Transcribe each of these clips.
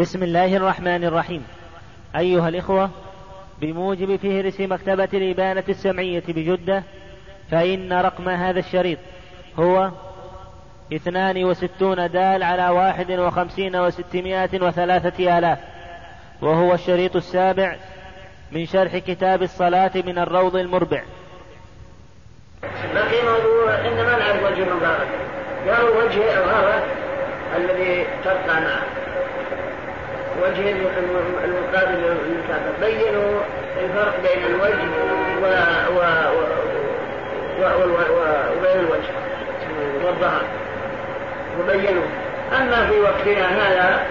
بسم الله الرحمن الرحيم. أيها الإخوة بموجب فهرس مكتبة الإبانة السمعية بجدة فإن رقم هذا الشريط هو اثنان وستون دال على واحد وخمسين وستمائة وثلاثة آلاف وهو الشريط السابع من شرح كتاب الصلاة من الروض المربع. بقي موضوع إنما نعرف وجه المبارك قالوا وجه الغرض الذي تبقى معه؟ وجه المقابل للكعبة بينوا الفرق بين الوجه و... و... و... وبين الوجه. والظهر وبينوا. أما في وقتنا هذا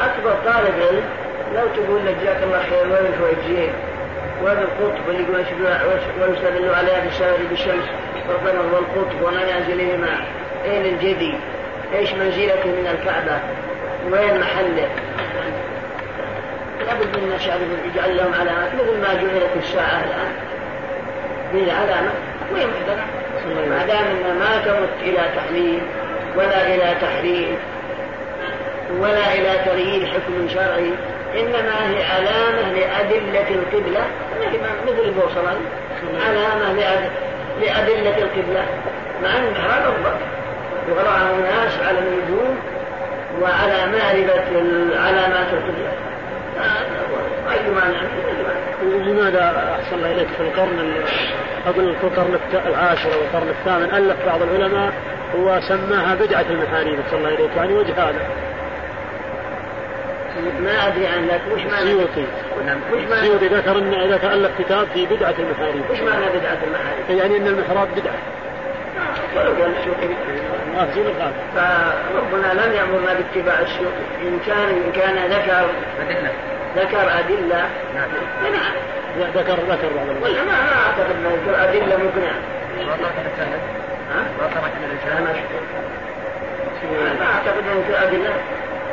أكبر طالب علم لو تقول لك جزاك الله خير وين الفويجين وين القطب اللي يقول ويستدل عليها في الشارع بالشمس. والقمر والقطب ومنازلهما أين الجدي؟ إيش منزلته من الكعبة؟ وين محله لابد من شعب يجعل لهم علامات مثل ما جعلت الساعة الآن. به علامة وين ما دام انها ما تمت إلى تحليل ولا إلى تحريم ولا إلى تغيير حكم شرعي إنما هي علامة لأدلة القبلة. مثل البوصلة. علامة لأدلة القبلة. مع أن هذا الضبط يقرأها الناس على النجوم. وعلى معرفة علامات القبلة أي معنى لماذا أحسن الله إليك في القرن أقول في القرن العاشر أو القرن الثامن ألف بعض العلماء وسماها بدعة المحاريب أحسن الله إليك يعني وجه هذا. ما أدري عن ذلك وش معنى السيوطي السيوطي ذكر أن إذا تألف كتاب في بدعة المحاريب. وش معنى بدعة المحاريب؟ يعني أن المحراب بدعة. ولو ما قال فربنا لم يأمرنا باتباع السيوطي إن كان إن كان ذكر أدلة. ذكر أدلة. نعم. ذكر ذكر بعض ولا ما ما أعتقد أنه يذكر أدلة مقنعة ما أعتقد أنه يذكر أدلة.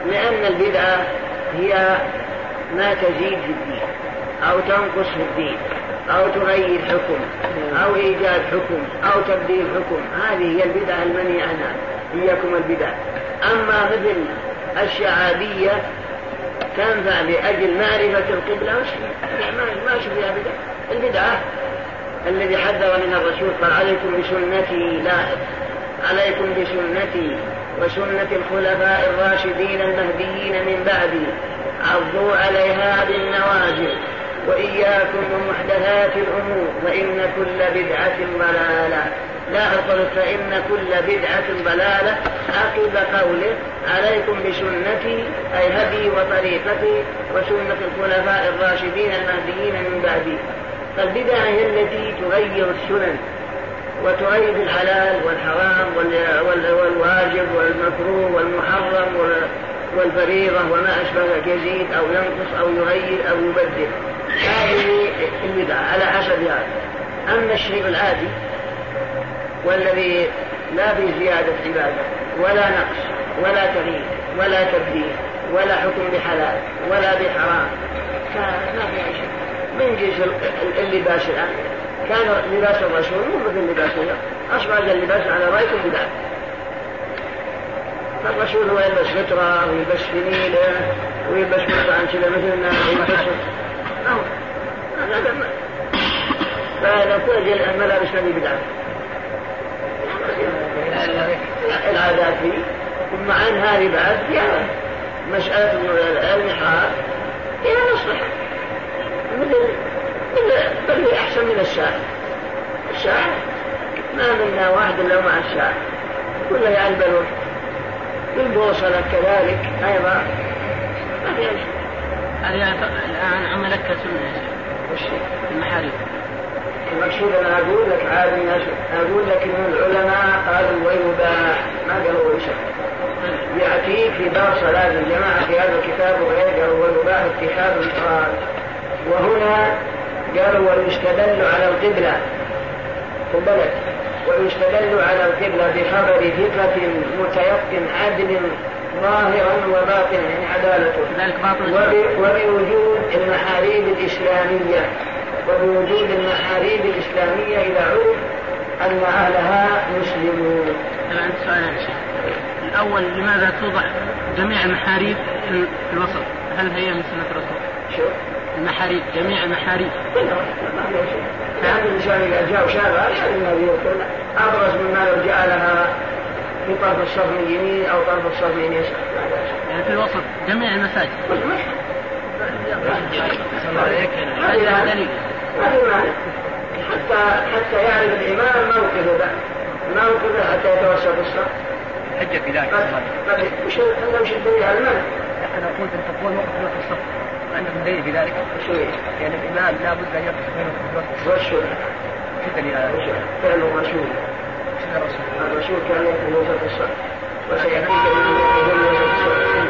لأن البدعة هي ما تزيد في الدين أو تنقص في الدين. أو تغير حكم أو إيجاد حكم أو تبديل حكم. هذه هي البدعة المنهي عنها. إياكم البدع. أما مثل الشعابية تنفع لأجل معرفة القبلة ما فيها بدعة البدعة الذي حذر من الرسول قال عليكم بسنتي لاحظ عليكم بسنتي وسنة الخلفاء الراشدين المهديين من بعدي. عضوا عليها بالنواجذ. وإياكم ومحدثات الأمور فإن كل بدعة ضلالة. لا أقول فإن كل بدعة ضلالة. عقب قوله عليكم بسنتي أي هدي وطريقتي وسنة الخلفاء الراشدين المهديين من بعدي. فالبدعة هي التي تغير السنن وتغير الحلال والحرام والواجب والمكروه والمحرم والفريضة وما أشبه يزيد أو ينقص أو يغير أو يبدل. هذه البدعة على حسب هذا أما الشيء العادي والذي لا في زيادة عبادة ولا نقص ولا تغيير ولا تبديل ولا حكم بحلال ولا بحرام فما في شيء. من جنس اللباس الآن. كان لباس الرسول مو مثل لباس أصبح اللباس على رأيكم بدعة. فالرسول هو يلبس فترة ويلبس فنيلة ويلبس قطعا كذا مثلنا ويلبس فهذا كل الملابس هذه بدعة العادات فيه ثم عن هذه بعد فيها مسألة المحراب فيها مصلحة مثل بل أحسن من الشاعر. الشاعر ما منا واحد إلا مع الشاعر. كله يعلبلون بالبوصلة كذلك أيضا. ما فيها شيء. هذه الآن عملت كسنة وش المحاريب المقصود أنا أقول لك الناس أقول لك إن العلماء قالوا ويباح ما قالوا ويشاء ياتيك في باب صلاة الجماعة في هذا الكتاب وغيره ويباح اتخاذ الفراد وهنا قالوا ويستدل على القبلة. بالك. ويستدل على القبلة بخبر ثقه متيقن عدل ظاهرا وباطنا يعني عدالته وبوجود المحاريب الإسلامية وبوجود المحاريب الإسلامية إذا عرف أن أهلها مسلمون. سؤال الأول لماذا توضع جميع المحاريب في الوسط؟ هل هي من سنة الرسول؟ شو؟ المحاريب جميع المحاريب. هذا الإنسان إذا جاء وشافها يعني ما يكون أبرز مما لو جعلها في طرف الصف من يمين أو طرف الصف من يسار يعني في الوسط جميع المساجد. هذا دليل. ما حتى حتى يعرف الإمام موقفه ده موقفه حتى يتوسط الصف حجة في ذلك وش الدليل على المنع؟ أنا قلت أن تقول موقف في الصف عندكم دليل في ذلك؟ شو يعني الإمام لابد أن يقف بين وش شو الدليل على الرسول كان من يقف وسط الصف.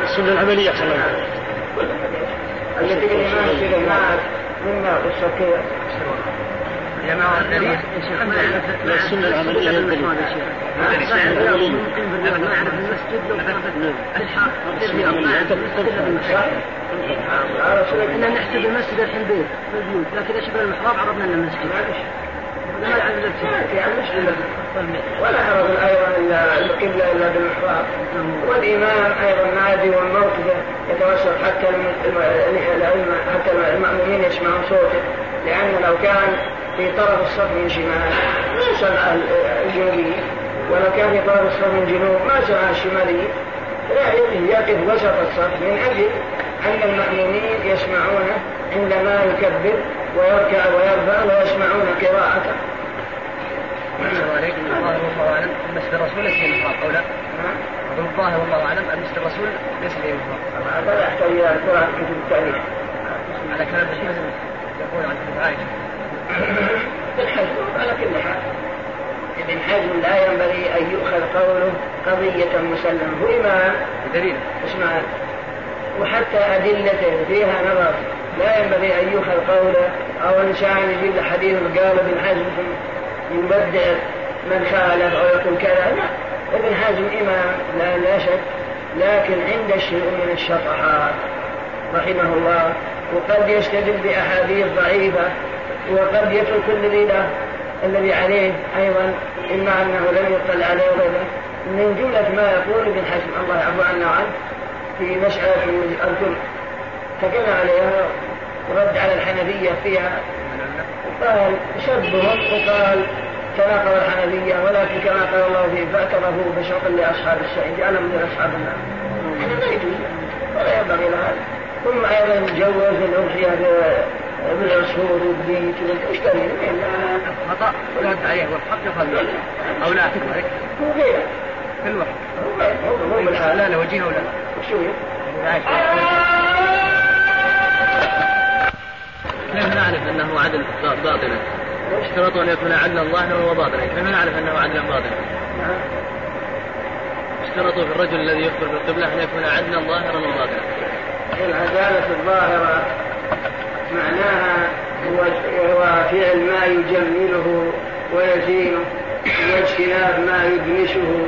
السنة العملية صلى الله عليه وسلم التي الإمام مما الصف. كذا يا ما الدليل السنة العملية هي الدليل نعرف المسجد لو كان الحق كنا نحسب المسجد الحين بيت موجود لكن شبه المحراب عرفنا انه مسجد ولا حرج أيضا الا القبله الا بالمحراب والامام أيضا نادي والموقف يتوسط حتى الائمه حتى المامومين يسمعون صوته لأن لو كان في طرف الصف من شمال ما سمع الجنوبي ولو كان في طرف الصف من جنوب ما سمع الشمالي يقف وسط الصف من أجل أن المامومين يسمعونه عندما يكبر ويركع ويرفع ويسمعون قراءته. السلام عليكم الظاهر والله أعلم مسجد الرسول ليس فيه محراب أو لا؟ الظاهر والله أعلم مسجد الرسول ليس فيه محراب. هذا يحتاج إلى كتب التاريخ. على كلام الشيخ يقول عن عائشه. على كل حال. ابن حزم لا ينبغي ان يؤخذ قوله قضية مسلمة، هو امام. دليل. اسمع وحتى أدلته فيها نظر لا ينبغي أن يؤخذ قوله أو إنسان يجيب حديث قال ابن حزم يبدع من خالف أو يقول كذا لا ابن حزم إمام لا, لا شك لكن عنده شيء من الشطحات رحمه الله وقد يستدل بأحاديث ضعيفة وقد يترك الذي له الذي عليه أيضا إما أنه لم يطلع عليه وغيره. من جملة ما يقول ابن حزم الله يعفو عنا وعنه في مسألة أذكر تكلم عليها ورد على الحنفية فيها وقال شبهم وقال تناقض الحنفية ولكن كما قال الله فيه فاعترفوا بشوق لأصحاب السعيد أنا من أصحاب النار. إحنا ما يجوز ولا ينبغي لهذا. ثم أيضا جوز الأضحية بالعصفور والبيت دليل؟ خطأ. ورد عليه والحق يقال أو لا. هو غيره. في الوقت. لا لا وجهه ولا وشو كيف نعرف أنه عدل؟ باطلا؟ اشترطوا أن يكون عدلا ظاهرا وباطنا، كيف نعرف أنه عدلا باطلا؟ اشترطوا في الرجل الذي يخبر بالقبلة أن يكون عدلا ظاهرا وباطنا. العدالة الظاهرة. معناها هو فعل ما يجمله ويزينه واجتناب ما يدنسه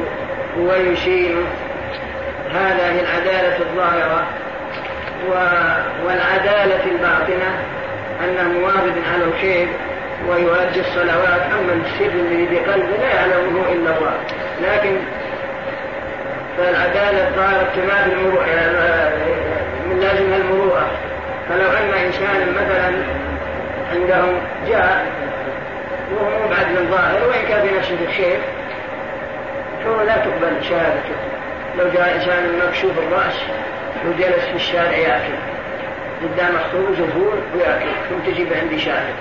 ويشينه. هذا العدالة الظاهرة. والعدالة الباطنة أنه مواظب على الخير ويؤدي الصلوات أما السر الذي بقلبه لا يعلمه إلا الله. لكن فالعدالة الظاهرة كما في المروءة من لازم المروءة. فلو أن إنسانا مثلا عندهم جاء وهو مبعد من ظاهر وإن كان في نفسه الخير فهو لا تقبل شهادته. لو جاء إنسان مكشوف الرأس وجلس في الشارع يأكل. قدامه خبز وفول ويأكل ثم تجيب عندي شاهد.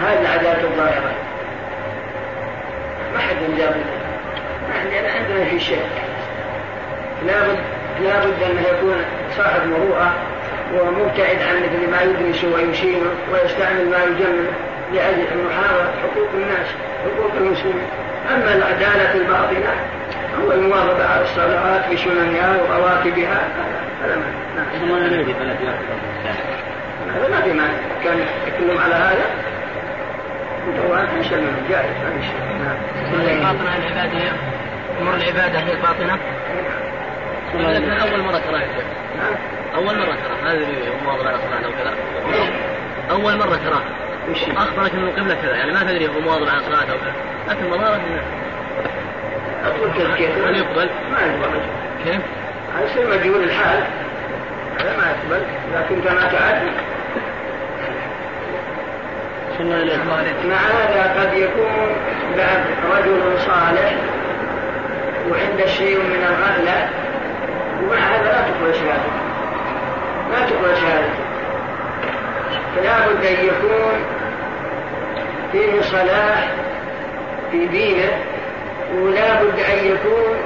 هذه العادات الظاهرة. ما حد جاب عندنا عندنا في شيء. لابد لابد أنه يكون صاحب مروءة ومبتعد عن مثل ما يدرس ويشين ويستعمل ما يجمل لأجل المحاولة حقوق الناس حقوق المسلمين. أما العدالة الباطنة هو المواظبة على الصلوات بسننها ورواتبها هذا ما نعم. هذا ما في معنى كان يتكلم على هذا متوات جائز ما في شيء. نعم. باطنة العبادة أمور العبادة هي الباطنة أول مرة ترى نعم. أول مرة ترى هذه المواظبة على الصلاة أو كذا. أول مرة تراه. أخبرك أنه قبلة كذا. يعني ما تدري هو مواظب على الصلاة أو كذا. لكن مظاهرة أطول تزكيته هل يقبل؟ ما يقبل. كيف؟ هذا يصير مجهول الحال. هذا ما يقبل. لكن كما تعد. مع هذا قد يكون بعد رجل صالح وعنده شيء من الغفلة ومع هذا لا تقبل شهادته ما تقبل شهادته فلا بد أن يكون فيه صلاح في دينه ولا بد أن يكون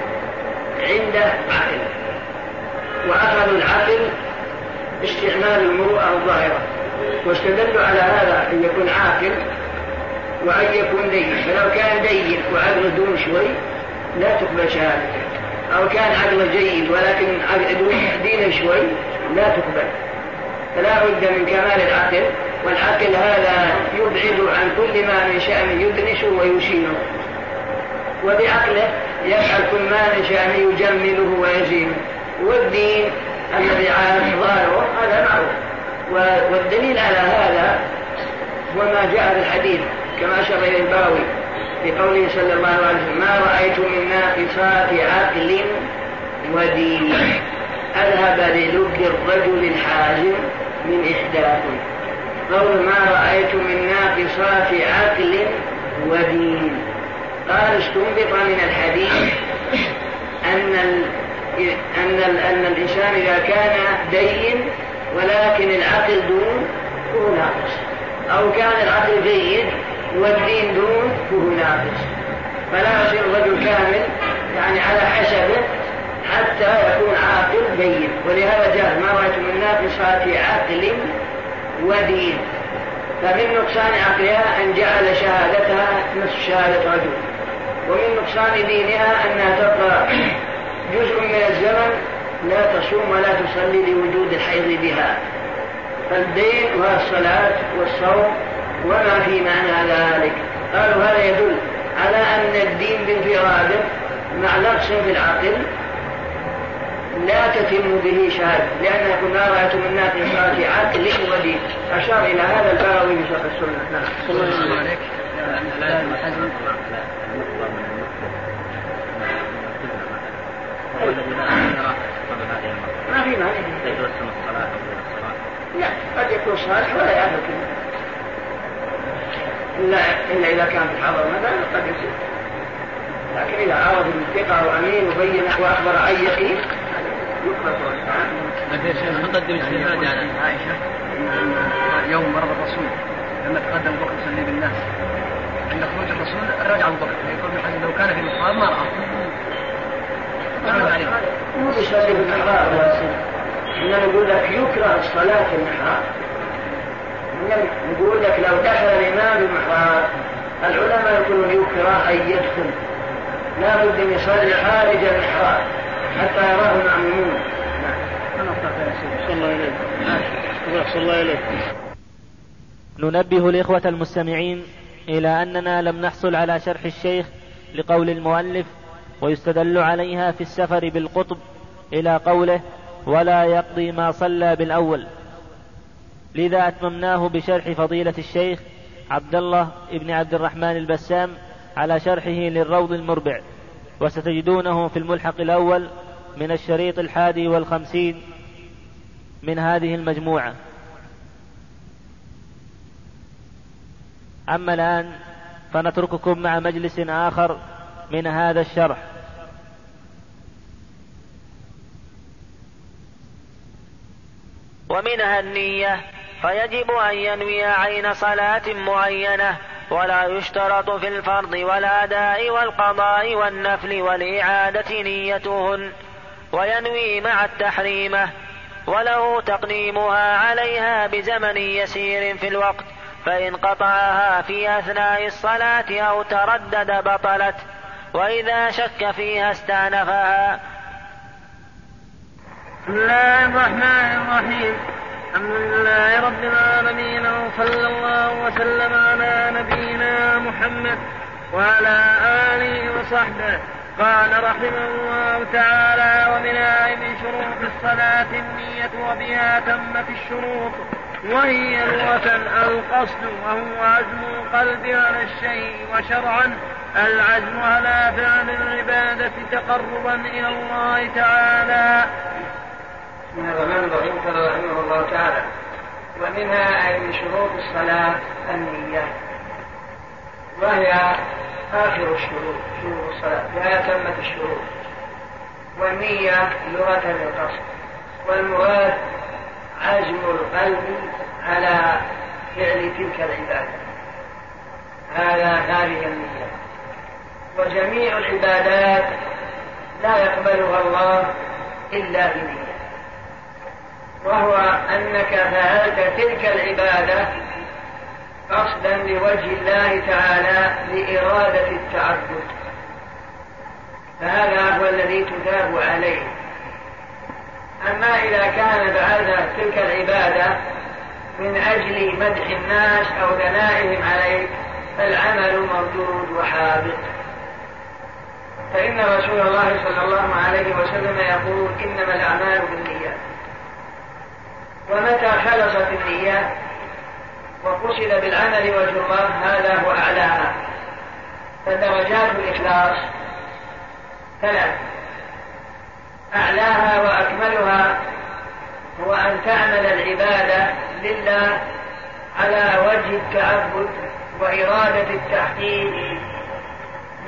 عنده عقل. وأخذ العقل استعمال المروءة الظاهرة. واستدلوا على هذا أن يكون عاقل وأن يكون دين. فلو كان دين وعقله دون شوي لا تقبل شهادته أو كان عقله جيد ولكن عقله دين شوي لا تقبل. فلا بد من كمال العقل والعقل هذا يبعد عن كل ما من شأن يدنش ويشينه وبعقله يفعل كل ما من شأن يجمله ويزينه والدين الذي على ظاهره هذا معروف. والدليل على هذا هو ما جاء في الحديث كما أشار إليه الباوي. في قوله صلى الله عليه وسلم ما رأيت من ناقصات عقل ودين. أذهب للب الرجل الحازم من إحداكم قول ما رأيت من ناقصات عقل ودين. قال استنبط من الحديث أن ال... أن ال... أن الإنسان إذا كان دين ولكن العقل دون فهو ناقص. أو كان العقل جيد والدين دون فهو ناقص. فلا يصير الرجل كامل يعني على حسبه حتى يكون عاقل جيد. ولهذا جاء ما رأيت من ناقصات عقل ودين. فمن نقصان عقلها أن جعل شهادتها نصف شهادة رجل. ومن نقصان دينها أنها تبقى جزء من الزمن لا تصوم ولا تصلي لوجود الحيض بها. فالدين هو الصلاة والصوم وما في معنى ذلك. قالوا هذا يدل على أن الدين بانفراده مع نقص في العقل لا تتم به شهادة لأن يكون ما رأيت من ناس إخراج عقل ودين أشار إلى هذا الباوي في شرح السنة. نعم. صلى الله عليك ما في مانع لا قد يكون صالح ولا يعرف. إلا إلا إذا كان في الحضر مثلا قد يصير. لكن إذا عرض الثقة وأمين وبين وأخبر عن يقين لكن يا شيخ نقدم اجتهاد على عائشة يوم مرض الرسول لما تقدم بكر يصلي بالناس. عند خروج الرسول رجع بكر يقول لو كان في المحراب ما رأى. مو في المحراب إحنا نقول لك يكره الصلاة في المحراب. نقول لك لو دخل الإمام بالمحراب العلماء يقولون يكره أن يدخل. لا بد أن يصلي خارج المحراب حتى يراه المأمومون. ننبه الإخوة المستمعين إلى أننا لم نحصل على شرح الشيخ لقول المؤلف ويستدل عليها في السفر بالقطب إلى قوله ولا يقضي ما صلى بالأول. لذا أتممناه بشرح فضيلة الشيخ عبد الله بن عبد الرحمن البسام على شرحه للروض المربع وستجدونه في الملحق الأول من الشريط الحادي والخمسين من هذه المجموعة. أما الآن فنترككم مع مجلس آخر من هذا الشرح. ومنها النية فيجب أن ينوي عين صلاة معينة ولا يشترط في الفرض والأداء والقضاء والنفل والإعادة نيتهن وينوي مع التحريمة وله تقديمها عليها بزمن يسير في الوقت فإن قطعها في أثناء الصلاة أو تردد بطلت وإذا شك فيها استأنفها. بسم الله الرحمن الرحيم. الحمد لله رب العالمين وصلى الله وسلم على نبينا محمد وعلى آله وصحبه. قال رحمه الله تعالى ومنها من شروط الصلاة النية وبها تمت الشروط وهي لغة القصد وهو عزم القلب على الشيء وشرعا العزم على فعل العبادة تقربا إلى الله تعالى. الله الرحمن الرحيم قال رحمه الله تعالى ومنها أي من شروط الصلاة النية. وهي آخر الشروط شروط الصلاة بها تمت الشروط. والنية لغة للقصد. والمراد عزم القلب على فعل تلك العبادة. هذا هذه النية. وجميع العبادات لا يقبلها الله إلا بنية. وهو أنك فعلت تلك العبادة قصدا لوجه الله تعالى لإرادة التعبد. فهذا هو الذي تثاب عليه. أما إذا كان فعلت تلك العبادة من أجل مدح الناس أو ثنائهم عليك فالعمل مردود وحابط. فإن رسول الله صلى الله عليه وسلم يقول إنما الأعمال بالنيات. ومتى خلصت النية وقصد بالعمل الله هذا هو أعلاها فدرجات الإخلاص ثلاث أعلاها وأكملها هو أن تعمل العبادة لله على وجه التعبد وإرادة التحقيق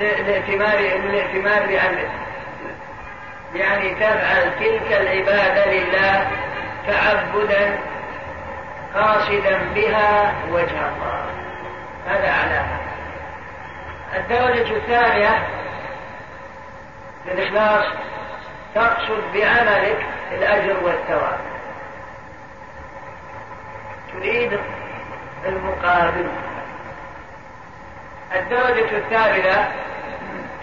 لائتمار لائتمار بأمره يعني تفعل تلك العبادة لله تعبدا قاصدا بها وجه الله. هذا أعلاها الدرجة الثانية للإخلاص تقصد بعملك الأجر والثواب. تريد المقابل. الدرجة الثالثة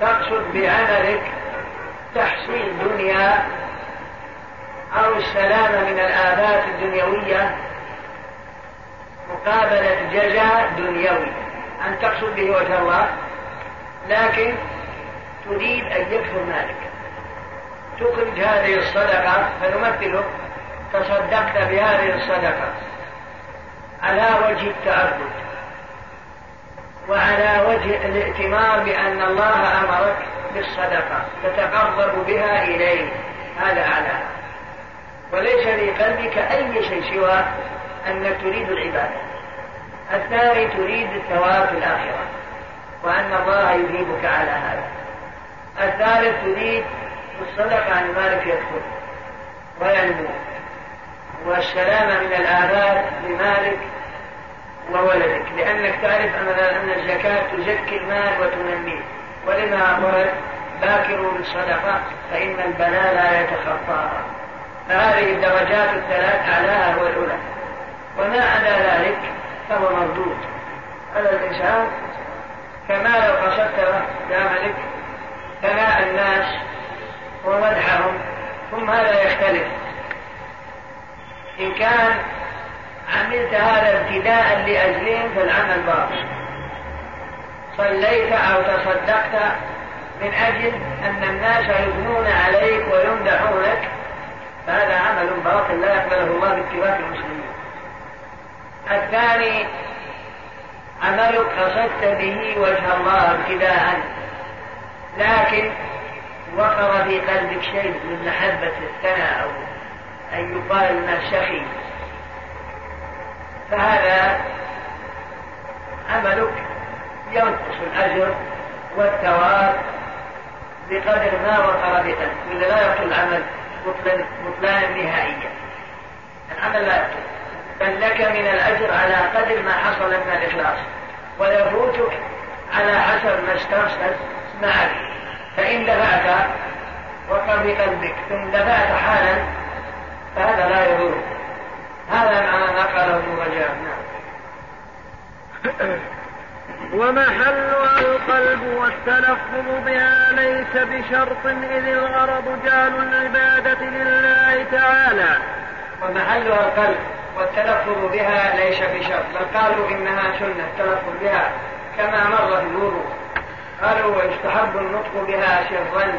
تقصد بعملك تحصيل دنيا أو السلامة من الآفات الدنيوية مقابلة جزاء دنيوي. أن تقصد به وجه الله لكن تريد أن يكثر مالك. تخرج هذه الصدقة فنمثله تصدقت بهذه الصدقة. على وجه التعبد وعلى وجه الائتمار بأن الله أمرك بالصدقة. تتقرب بها إليه. هذا أعلاها وليس في قلبك أي شيء سوى أنك تريد العبادة. الثاني تريد الثواب في الآخرة وأن الله يجيبك على هذا. الثالث تريد الصدقة عن مالك يدخل وينمو والسلامة من الآباد لمالك وولدك لأنك تعرف أن الزكاة تزكي المال وتنميه. ولما ورد باكروا بالصدقة فإن البلاء لا يتخطاها فهذه الدرجات الثلاث أعلاها هو الأولى. وما عدا ذلك فهو مردود. على الإنسان كما لو قصدت بعملك ثناء الناس ومدحهم ثم هذا يختلف. إن كان عملت هذا ابتداء لأجلهم فالعمل باطل. صليت أو تصدقت من أجل أن الناس يثنون عليك ويمدحونك فهذا عمل باطل لا يقبله الله باتفاق المسلمين. الثاني عملك قصدت به وجه الله ابتداء لكن وقر في قلبك شيء من محبة الثناء أو أن يقال ما سخي. فهذا عملك ينقص الأجر والثواب بقدر ما وقر بقلبك ولا لا يبطل العمل. بطلانا نهائيا. العمل لا بل لك من الأجر على قدر ما حصل من الإخلاص ويفوتك على حسب ما استرسل معك. فإن دفعت وقر بقلبك ثم دفعت حالا فهذا لا يضر. هذا ما نقله ابن رجاب نعم. ومحلها القلب والتلفظ بها ليس بشرط إذ الغرض جعل العبادة لله تعالى. ومحلها القلب والتلفظ بها ليس بشرط. بل قالوا إنها سنة التلفظ بها كما مر في الوضوء. قالوا ويستحب النطق بها سرا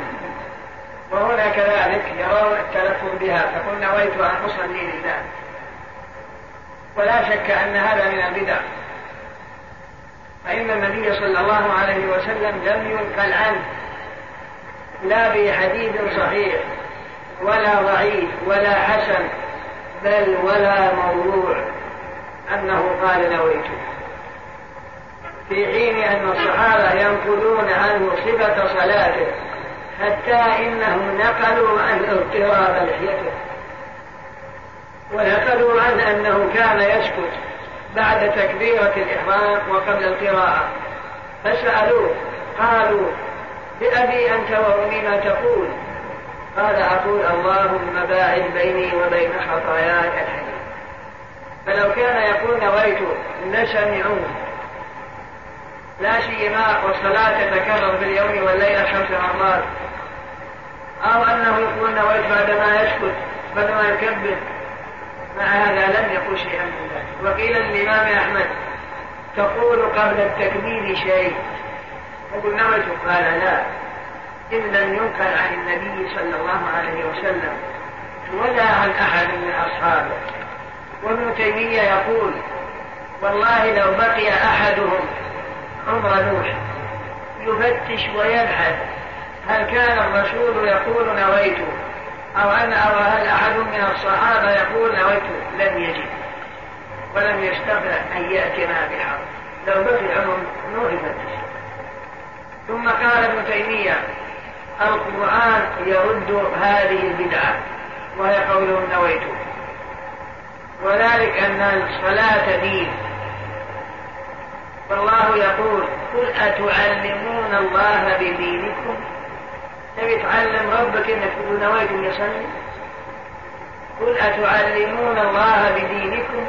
وهنا كذلك يرون التلفظ بها فقل نويت أن أصلي لله ولا شك أن هذا من البدع. فإن النبي صلى الله عليه وسلم لم ينقل عنه لا بحديث صحيح ولا ضعيف ولا حسن بل ولا موضوع. أنه قال نويت. في حين أن الصحابة ينقلون عنه صفة صلاته حتى إنهم نقلوا عن اضطراب لحيته. ونقلوا عن أنه كان يسكت. بعد تكبيرة الإحرام وقبل القراءة. فسألوه قالوا بأبي أنت وأمي ما تقول؟ قال أقول اللهم باعد بيني وبين خطاياي الحديث. فلو كان يقول نويت لسمعوه لا سيما والصلاة تتكرر في اليوم والليلة خمس مرات. أو أنه يقول نويت بعدما يسكت بعدما يكبر. مع هذا لم يقل شيئا. من ذلك وقيل للإمام أحمد تقول قبل التكبير شيء. يقول نويت قال لا. إن لم ينكر عن النبي صلى الله عليه وسلم ولا عن أحد من أصحابه. وابن تيمية يقول والله لو بقي أحدهم عمر نوح يفتش ويبحث هل كان الرسول يقول نويت أو أن أو هل أحد من الصحابة يقول نويت؟ لم يجد. ولم يستطع أن يأتنا بحق لو بقي عمر يفتش ثم قال ابن تيمية القرآن يرد هذه البدعة وهي قوله نويت. وذلك أن الصلاة دين. فالله يقول قل أتعلمون الله بدينكم؟ تبي تعلم ربك انك تقول نويت يصلي؟ قل أتعلمون الله بدينكم؟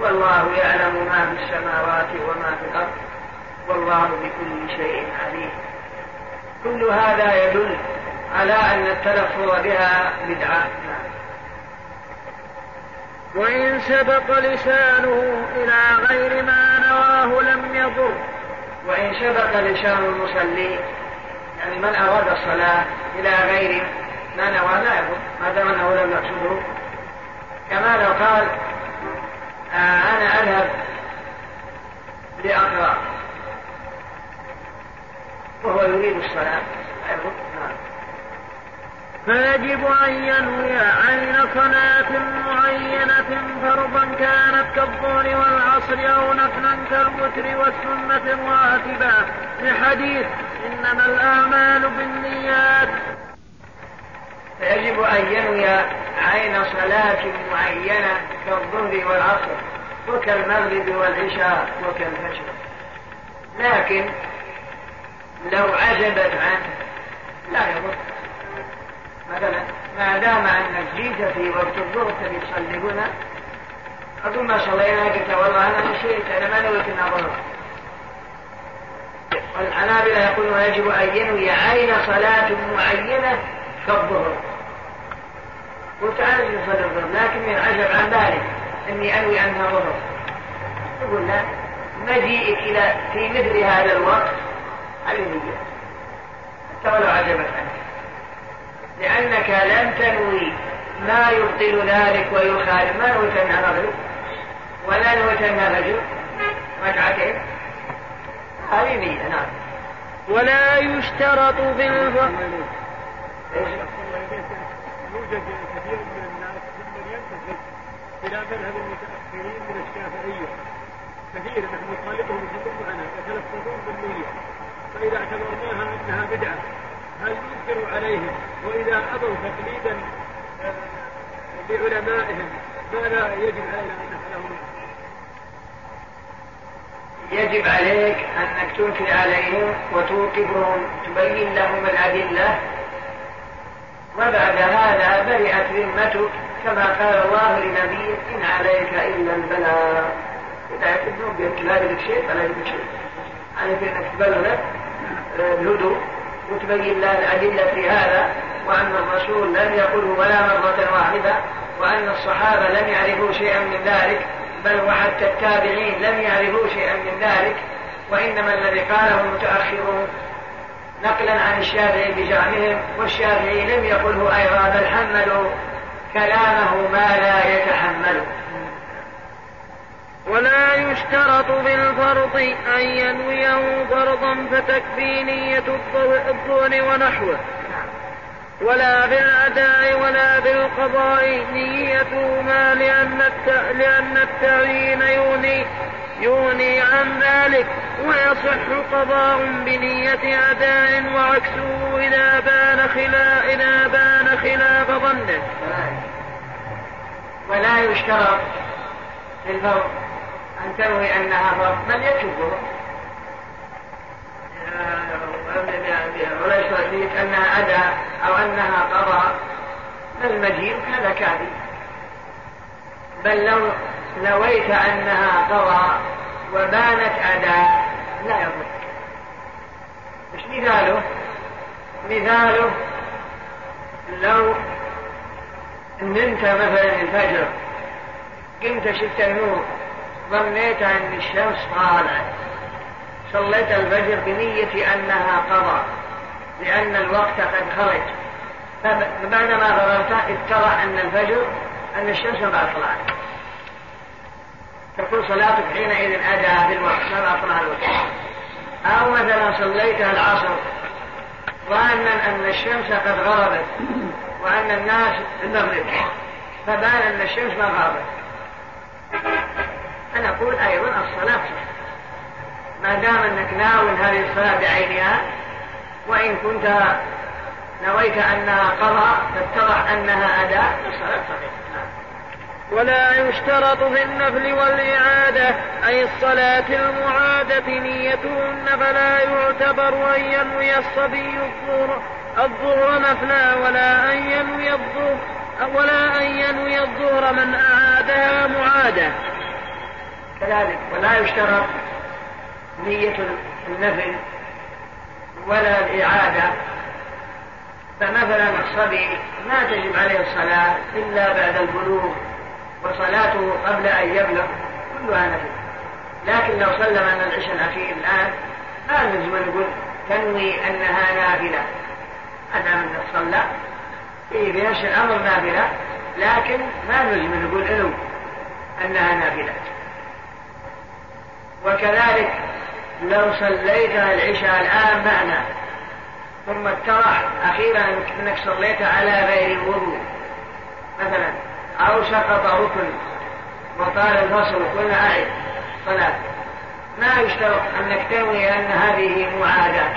والله يعلم ما في السماوات وما في الأرض. والله بكل شيء عليم. كل هذا يدل على أن التلفظ بها بدعة. وإن سبق لسانه إلى غير ما نواه لم يضر. وإن سبق لسان المصلي يعني من أراد الصلاة إلى غير ما نوى لا يضر. ما دام أنه لم يقصده. كما لو قال أنا أذهب لأقرأ. وهو يريد الصلاة. فيجب أن ينوي عين صلاة معينة فرضا كانت كالظهر والعصر أو نفلا كالوتر والسنة الراتبة. لحديث إنما الأعمال بالنيات. فيجب أن ينوي عين صلاة معينة كالظهر والعصر وكالمغرب والعشاء وكالفجر. لكن لو عجبت عنه لا يضر. مثلا ما دام انك جيت في وقت الظهر تبي تصلي هنا أقول ما صلينا قلت والله أنا نسيت أنا ما نويت النظر والحنابلة يقولون يجب أن ينوي عين صلاة معينة كالظهر قلت أنا نصلي الظهر لكني عجب عن ذلك إني أنوي أنها ظهر يقول لا مجيئك إلى في مثل هذا الوقت على النية حتى ولو عجبت عنك لأنك لم تنوي ما يبطل ذلك ويخالف. ما نويت أنها مغرب ولا نويت أنها فجر ركعتين هذه نية نعم. ولا يشترط بالفعل يوجد كثير من الناس ممن ينتسب إلى مذهب المتاخرين من الشافعيه كثير نحن نخالفهم يسلمون عنها يتلفظون بالنيه فاذا اعتبرناها انها بدعه هل ينكر عليهم واذا ابوا تقليدا لعلمائهم ماذا يجب علينا أن نفعلهم؟ يجب عليك أنك تنكر عليهم وتوقفهم تبين لهم الأدلة وبعد هذا برئت ذمتك كما قال الله لنبيه إن عليك إلا البلاغ إذا يكتبون بإنكار لك شيء فلا يجب شيء. عليك أنك تبلغ الهدوء. وتبين له الأدلة في هذا وأن الرسول لم يقله ولا مرة واحدة وأن الصحابة لم يعرفوا شيئا من ذلك بل وحتى التابعين لم يعرفوا شيئا من ذلك وإنما الذي قاله المتأخرون نقلا عن الشافعي بزعمهم والشافعي لم يقله أيضا بل حملوا كلامه ما لا يتحمله. ولا يشترط بالفرض أن ينويه فرضا فتكفي نية الظهر ونحوه. ولا بالأداء ولا بالقضاء نيتهما لأن لأن التعيين يوني يوني عن ذلك ويصح قضاء بنية أداء وعكسه إذا بان خلاف إذا بان خلاف ظنه. ولا يشترط في الفرض أن تنوي أنها فرض بل يكفر ولا يشترط أنها أداء أو أنها قضاء بل مجيء هذا كافي بل لو نويت أنها قضاء وبانت أداء لا يضر مش مثاله؟ مثاله لو نمت مثلا الفجر قمت شفت النور ظنيت أن الشمس طالعت صليت الفجر بنية أنها قضى لأن الوقت قد خرج. فبعدما فرغت اتضح أن الفجر أن الشمس ما طلعت. تكون صلاتك حينئذ أداء بالوقت ما طلع الوقت أو مثلا صليت العصر ظانا أن الشمس قد غربت وأن الناس المغرب فبان أن الشمس ما غربت. أنا أقول أيضا الصلاة ما دام أنك ناوي هذه الصلاة بعينها وإن كنت نويت أنها قضاء فاتضح أنها أداء الصلاة صحيحة. ولا يشترط في النفل والإعادة أي الصلاة المعادة نيتهن فلا يعتبر أن ينوي الصبي الظهر. الظهر نفلا ولا أن ينوي الظهر ولا أن ينوي الظهر من أعادها معادة. كذلك ولا يشترط نية النفل ولا الإعادة. فمثلا الصبي ما تجب عليه الصلاة إلا بعد البلوغ. وصلاته قبل أن يبلغ كلها نفل لكن لو صلى من العشاء الأخير الآن ما لازم نقول تنوي أنها نافلة. دام أنك صلى في بنفس الأمر نافلة لكن ما نلزم نقول انو أنها نافلة. وكذلك لو صليت العشاء الآن معنا ثم اتضح أخيرا أنك صليت على غير الوضوء. مثلا أو سقط ركن وطال الفصل قلنا أعد. صلاة ما يشترط أنك تنوي أن هذه معاداة.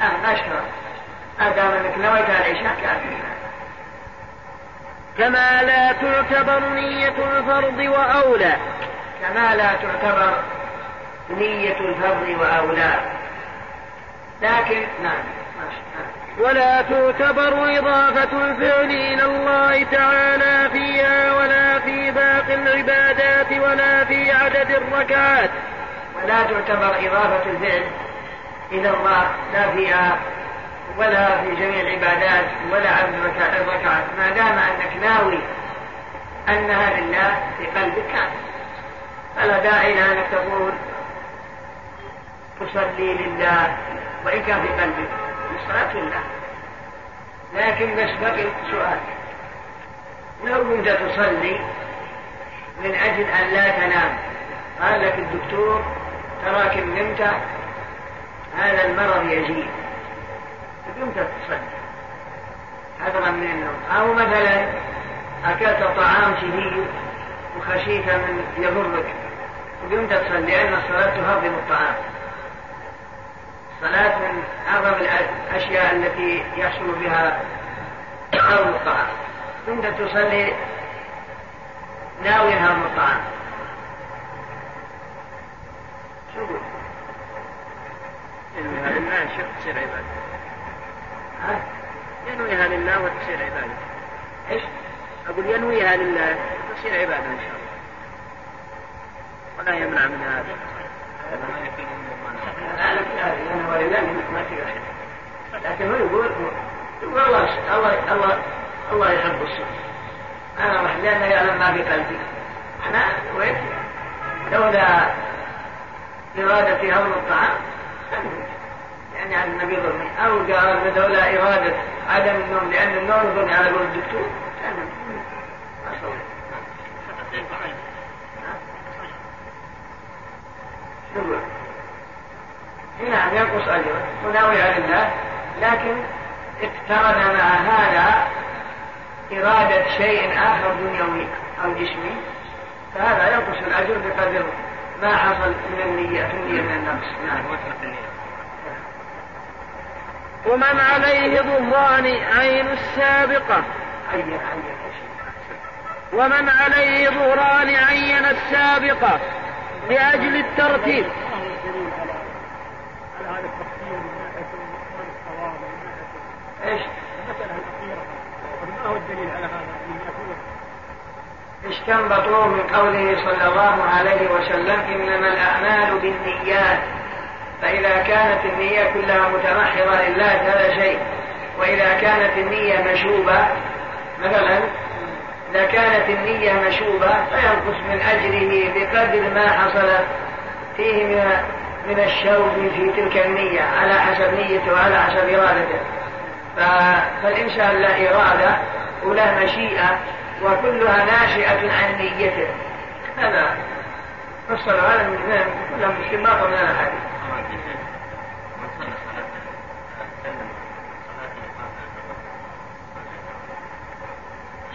لا ما يشترط. ما دام أنك نويت العشاء كافي كما لا تعتبر نية الفرض وأولى. كما لا تعتبر نية الفرض وأولى. لكن نعم ولا تعتبر إضافة الفعل إلى الله تعالى فيها ولا في باقي العبادات ولا في عدد الركعات. ولا تعتبر إضافة الفعل إلى الله لا فيها ولا في جميع العبادات ولا عدد الركعات. ما دام أنك ناوي أنها لله في قلبك فلا داعي لأنك تقول تصلي لله وإن كان في قلبك. الصلاة لله لكن بس بقي سؤال. لو كنت تصلي من أجل أن لا تنام قال لك الدكتور تراك نمت هذا المرض يزيد. فقمت تصلي. حذرا من النوم. أو مثلا أكلت طعام شديد وخشيت من يضرك. وقمت تصلي لأن الصلاة تهضم الطعام. الصلاة من أعظم الأشياء التي يحصل بها هضم الطعام كنت تصلي ناويا هضم الطعام شو قلت؟ ينويها لله تصير عبادة ها؟ ينويها لله وتصير عبادة إيش؟ أقول ينويها لله تصير عبادة إن شاء الله ولا يمنع من هذا لكن هو يقول يقول الله الله الله الله يحب الصدق أنا راح لأنه يعلم ما في قلبي أنا وين لولا إرادة هضم الطعام يعني عن النبي ظلمي أو قال لولا إرادة عدم النوم لأن النوم ظلمي على قول الدكتور كان ما ينقص أجره. وناوي على الله. لكن اقترن مع هذا إرادة شيء آخر دنيوي أو جسمي فهذا ينقص الأجر بقدر ما حصل من النية في النية من النقص. نعم. ومن عليه ظهران عين السابقة. عين عين ومن عليه ظهران عين السابقة. لأجل الترتيب. إيش؟ المسألة الأخيرة ما هو الدليل على هذا؟ من قوله صلى الله عليه وسلم إنما الأعمال بالنيات فإذا كانت النية كلها متمحضة لله هذا شيء وإذا كانت النية مشوبة مثلا إذا كانت النية مشوبة فينقص من أجره بقدر ما حصل فيه من من الشوب في تلك النية على حسب نيته وعلى حسب إرادته فالإنسان لا إرادة ولا مشيئة وكلها ناشئة عن نيته. هذا فصل هذا من كلها استنباط من الأحاديث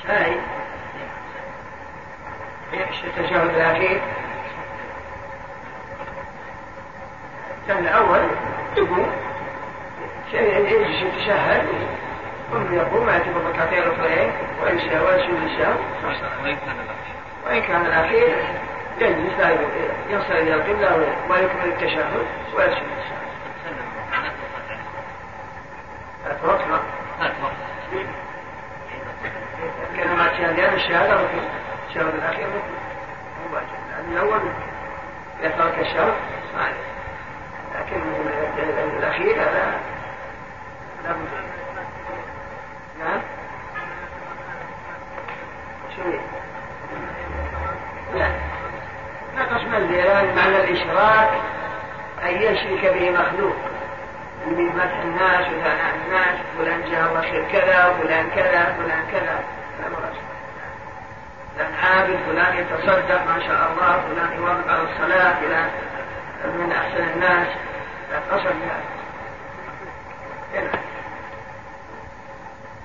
شاي إيش التشهد الأخير؟ كان الأول يقوم يجلس يتشهد ثم يقوم ياتي بالركعتين الاخرين وينسى ويسجد السهو وان كان الاخير يجلس يصل إلى القبله ويكمل التشهد ويسجد السهو اتركنا كلمات شهادتين الشهاده ركن الشهر الاخير ركن لأن الأول اذا ترك الشهر ما لكن الاخير هذا لابد نعم شو لا منزلة معنى الإشراك أن يشرك به مخلوق. من مدح الناس وثناء الناس فلان جاء الله خير كذا وفلان كذا فلان كذا. فلان عابد فلان يتصدق ما شاء الله فلان يواظب على الصلاة فلان من أحسن الناس. لا قصد هذا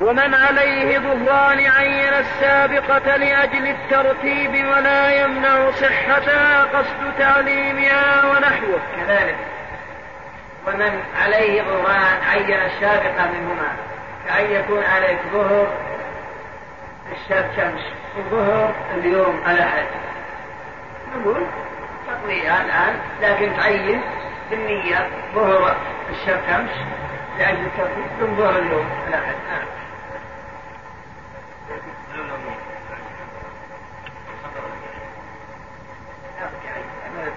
ومن عليه ظهران عين السابقة لأجل الترتيب ولا يمنع صحتها قصد تعليمها ونحوه. كذلك. ومن عليه ظهران عين السابقة منهما. كأن يكون عليك ظهر السبت شمس وظهر اليوم الأحد نقول تقضيها الآن لكن تعين بالنية ظهر السبت أمس لأجل الترتيب من ظهر اليوم الأحد نعم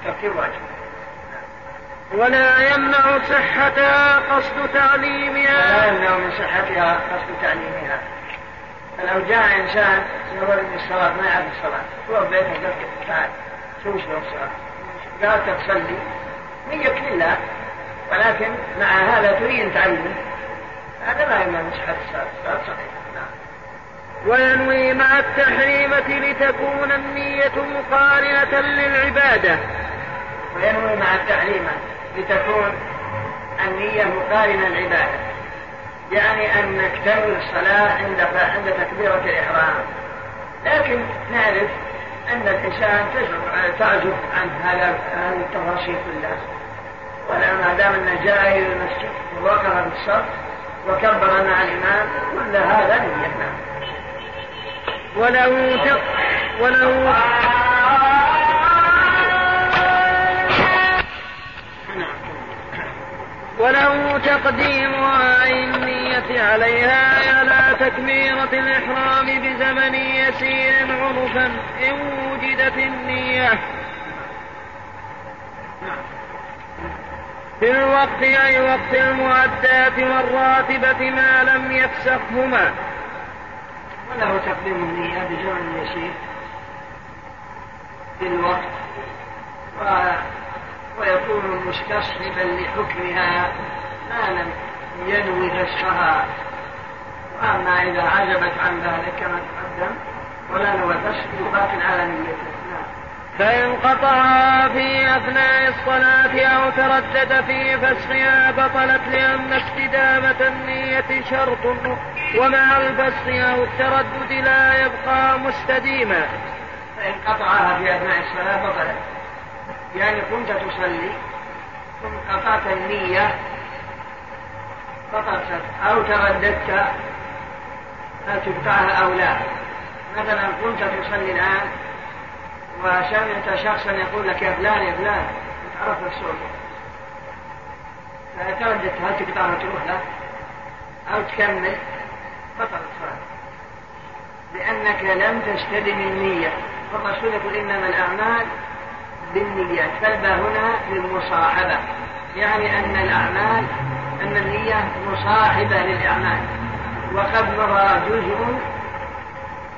الترتيب واجب. ولا يمنع صحتها قصد تعليمها. لا يمنع من صحتها قصد تعليمها. فلو جاء إنسان يريد الصلاة ما يعرف الصلاة. هو بيته قال تعال شو شلون الصلاة؟ قال تصلي نية لله. ولكن مع هذا تريد تعلمه. هذا ما يمنع من صحة الصلاة. الصلاة صحيحة وينوي مع التحريمة لتكون النية مقارنة للعبادة. وينوي مع التحريمة لتكون النية مقارنة للعبادة. يعني أنك تنوي الصلاة عند عند تكبيرة الإحرام. لكن نعرف أن الإنسان تعجب عن هذا التفاصيل كلها. ولا ما دام أنه جاء إلى المسجد ووقف في الصف وكبر مع الإمام كل هذا نية. نعم وله تق وله وله تقديم النية عليها على تكبيرة الإحرام بزمن يسير عرفا إن وجدت النية. في الوقت أي وقت المعدات والراتبة ما لم يفسخهما. وله تقديم النية بزمن يسير في الوقت. و... ويكون مستصحبا لحكمها ما لم ينوي فسخها وأما إذا عزبت عن ذلك كما تقدم. ولا نوى فسخ باق على نيته. فإن قطعها في أثناء الصلاة أو تردد في فسخها بطلت لأن استدامة النية شرط ومع الفسخ أو التردد لا يبقى مستديما. فإن قطعها في أثناء الصلاة بطلت يعني كنت تصلي ثم قطعت النية بطلت أو ترددت هل تقطعها أو لا؟ مثلا كنت تصلي الآن وسمعت شخصا يقول لك يا فلان يا فلان تعرف الصوت فترددت هل تقطعها تروح له أو تكمل. بطل الصلاة لأنك لم تستدم النية فالرسول يقول إنما الأعمال بالنيات فالباء هنا للمصاحبة. يعني أن الأعمال أن النية مصاحبة للأعمال. وقد مضى جزء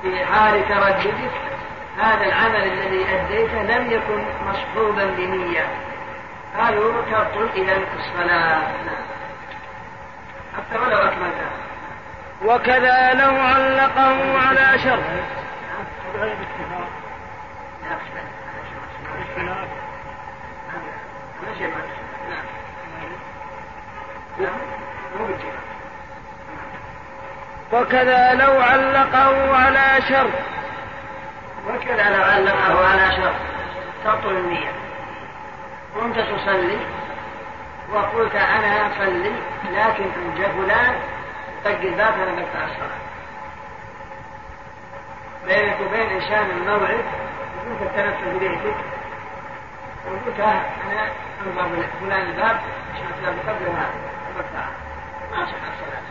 في حال ترددك هذا العمل الذي أديته لم يكن مصحوبا بنية. قالوا تبطل إلى الصلاة. حتى ولو أكملتها وكذا لو علقه على شرط وكذا لو علقه على شرط وكذا لو علقه على شرط. تبطل النية. كنت تصلي وقلت أنا أصلي لكن جاء فلان طق الباب أنا بقطع الصلاة. بينك وبين إنسان الموعد وأنت التنفس ببيتك وقلت أنا أنظر فلان الباب عشان فلان بقدر هذا بقطع ما صح الصلاة.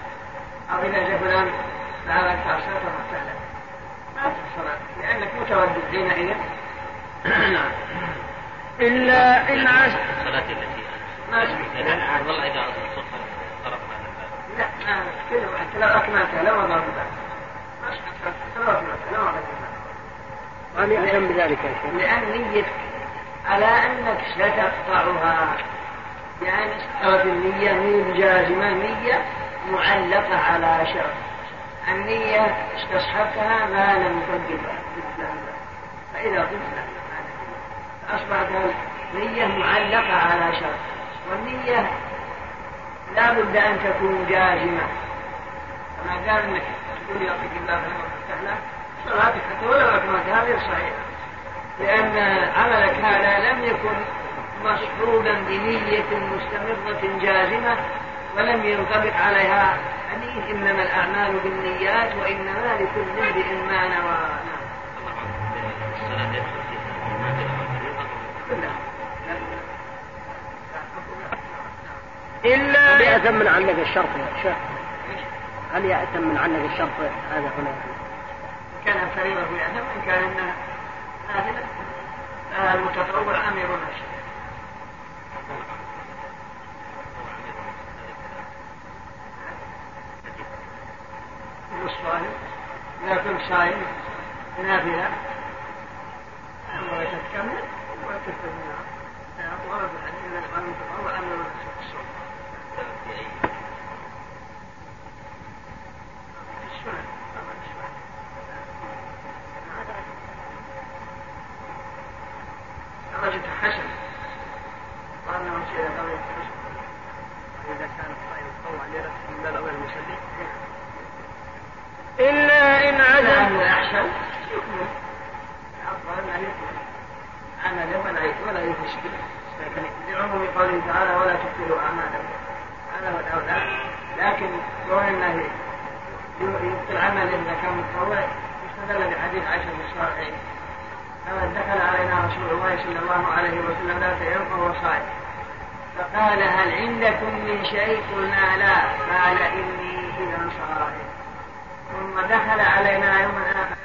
أو إذا جاء فلان تعال اقطع الصلاة ما ما تصح الصلاة لأنك متردد حينئذ نعم. إلا إن عشت الصلاة التي ما أسمع والله إذا صرف طرف لا ما كذا حتى لو أكملتها لو ما ضربت. ما أسمع لو أكملتها لو ما ضربت. أنا أعلم بذلك يا شيخ. لأن نيتك على أنك ستقطعها يعني استوت النية من جازمة نية معلقة على شرط. النية استصحبتها ما لم تقبها فإذا قلت أصبحت النية معلقة على شرط. والنية لا بد أن تكون جازمة. كما قال أنك تقول يعطيك الله خير وفتح له صلاتك حتى ولو أكملتها غير صحيحة لأن عملك هذا لم يكن مصحوبا بنية مستمرة جازمة ولم ينطبق عليها حديث إنما الأعمال بالنيات وإنما لكل امرئ ما نوى. الصلاة يدخل فيها إلا هل يأتم من عنك الشرط يا شيخ؟ هل يأتم من عنك الشرط هذا هنا؟ كان فريضة يعلم إن كان إنها نافلة المتطوع أمير نفسه إذا كنت صائم نافلة وتكمل وتكمل ورد الحديث أن المتطوع أمير نفسه في الصوم درجة حسن حسن إذا كان الصائم يتطوع لنفسه من أولى المصلي إلا إن عزم. الأحسن يكمل الأفضل أن يكمل عمل ولا ولا لكن لعموم قوله تعالى ولا تبطلوا أعمالكم. هذا هو الأولى لكن كون أنه يبطل عمل إذا كان متطوع. يستدل بحديث عائشة الصالحين لما دخل علينا رسول الله صلى الله عليه وسلم ذات يوم وهو صائم. فقال هل عندكم من شيء قلنا لا. قال إني إذا صائم. ثم دخل علينا يوما آخر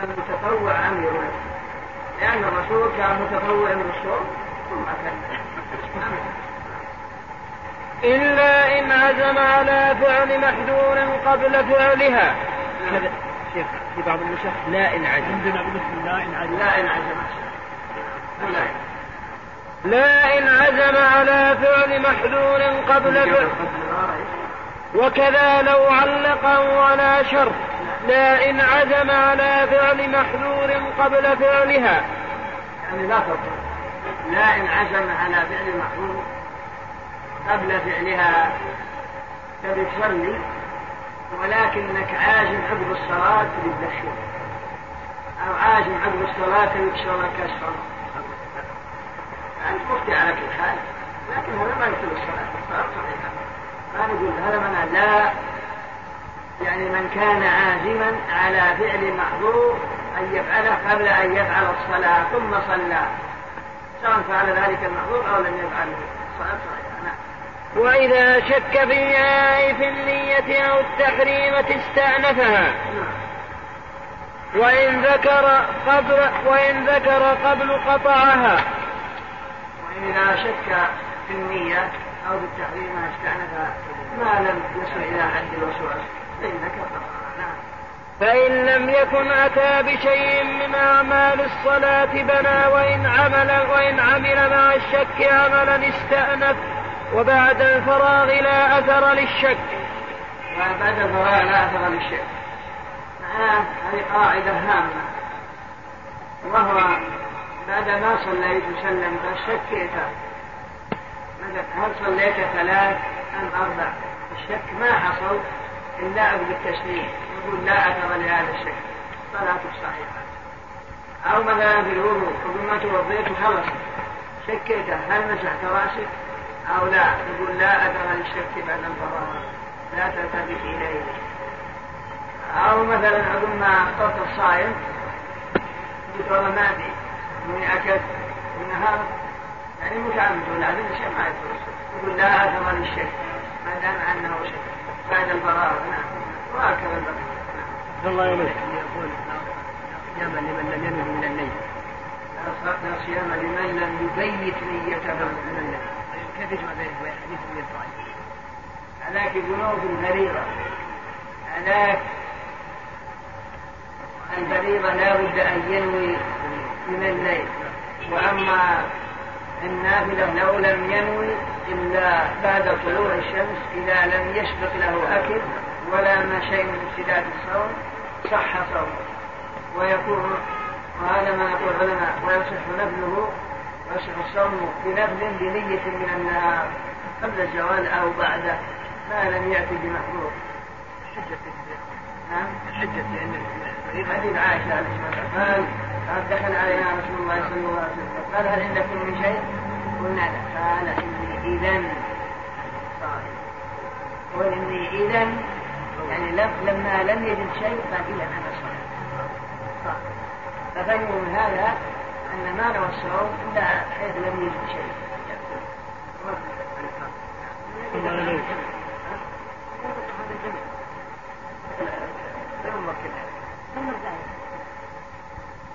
المتطوع أمير نفسه لأن الرسول كان متطوع بالصوم ثم كان إلا إن عزم على فعل محذور قبل فعلها. شيخ في بعض النسخ لا إن عزم. عندنا بالنسبة لا إن عزم. لا إن عزم. لا. إن لا إن عزم على فعل محذور قبل فعل. وكذا لو علقه على شرط. لا إن عزم على فعل محذور قبل فعلها. يعني لا فرق. لا إن عزم على فعل محذور قبل فعلها تبي تصلي ولكنك عازم عقب الصلاة الشيء أو عازم عقب الصلاة شغلك أسفل يعني مفتي على كل حال لكن هذا ما يبطل الصلاة الصلاة صحيحة ما نقول هذا من لا يعني من كان عازما على فعل محظور أن يفعله قبل أن يفعل الصلاة ثم صلى سواء فعل ذلك المحظور أو لم يفعله. الصلاة صحيحة نعم. وإذا شك في النهاء في النية أو التحريمة استأنفها. نعم. وإن ذكر قبل وإن ذكر قبل قطعها. وإذا شك في النية أو في التحريم استأنفها ما لم يصل إلى حد الوسواس. فإن ذكر قطعها نعم. فإن لم يكن أتى بشيء من أعمال الصلاة بنى وإن عمل وإن عمل مع الشك عملا استأنف وبعد الفراغ لا أثر للشك. وبعد الفراغ لا أثر للشك. معناه هذه قاعدة هامة. وهو بعد ما صليت وسلم شكيت هل صليت ثلاث أم أربع؟ الشك ما حصل إلا عقب التسليم. يقول لا أثر لهذا الشك. صلاته صحيحة أو مثلا في الوضوء ما توضيت وخلص. شكيت هل مسحت رأسك؟ أو لا. يقول لا أثر للشك بعد الفراغ لا تلتفت إليه. أو مثلا عقب ما أفطرت الصائم قلت والله ما أدري. إني أكلت النهار يعني متعمد ولا الشيء ما يدخل يقول لا أثر للشك ما دام أنه شك بعد الفراغ نعم. وهكذا البقية الله يملك يقول صياما لمن لم ينوي من الليل لا صيام لمن لم يبيت نيته من الليل كيف يجمع بين حديث النية هذاك ذنوب الفريضة هذاك الفريضة لا بد أن ينوي من الليل. وأما النافلة لو لم ينوي إلا بعد طلوع الشمس إذا لم يسبق له أكل ولا ما شيء من ابتداء الصوم صح صومه. ويكون وهذا ما يقول العلماء ويصح نفله ويصح الصوم بنفل بنية من النهار قبل الزوال أو بعده ما لم يأتي بمحظور نعم. الحجة في حديث عائشة عليه الصلاة والسلام. قال دخل علينا رسول الله صلى الله عليه وسلم قال هل عندكم من شيء؟ قلنا لا قال إني إذا صائم قل إني إذا يعني لما لم يجد شيء قال إذا أنا صائم ففهموا من هذا أن ما نوى الصوم إلا حيث لم يجد شيء.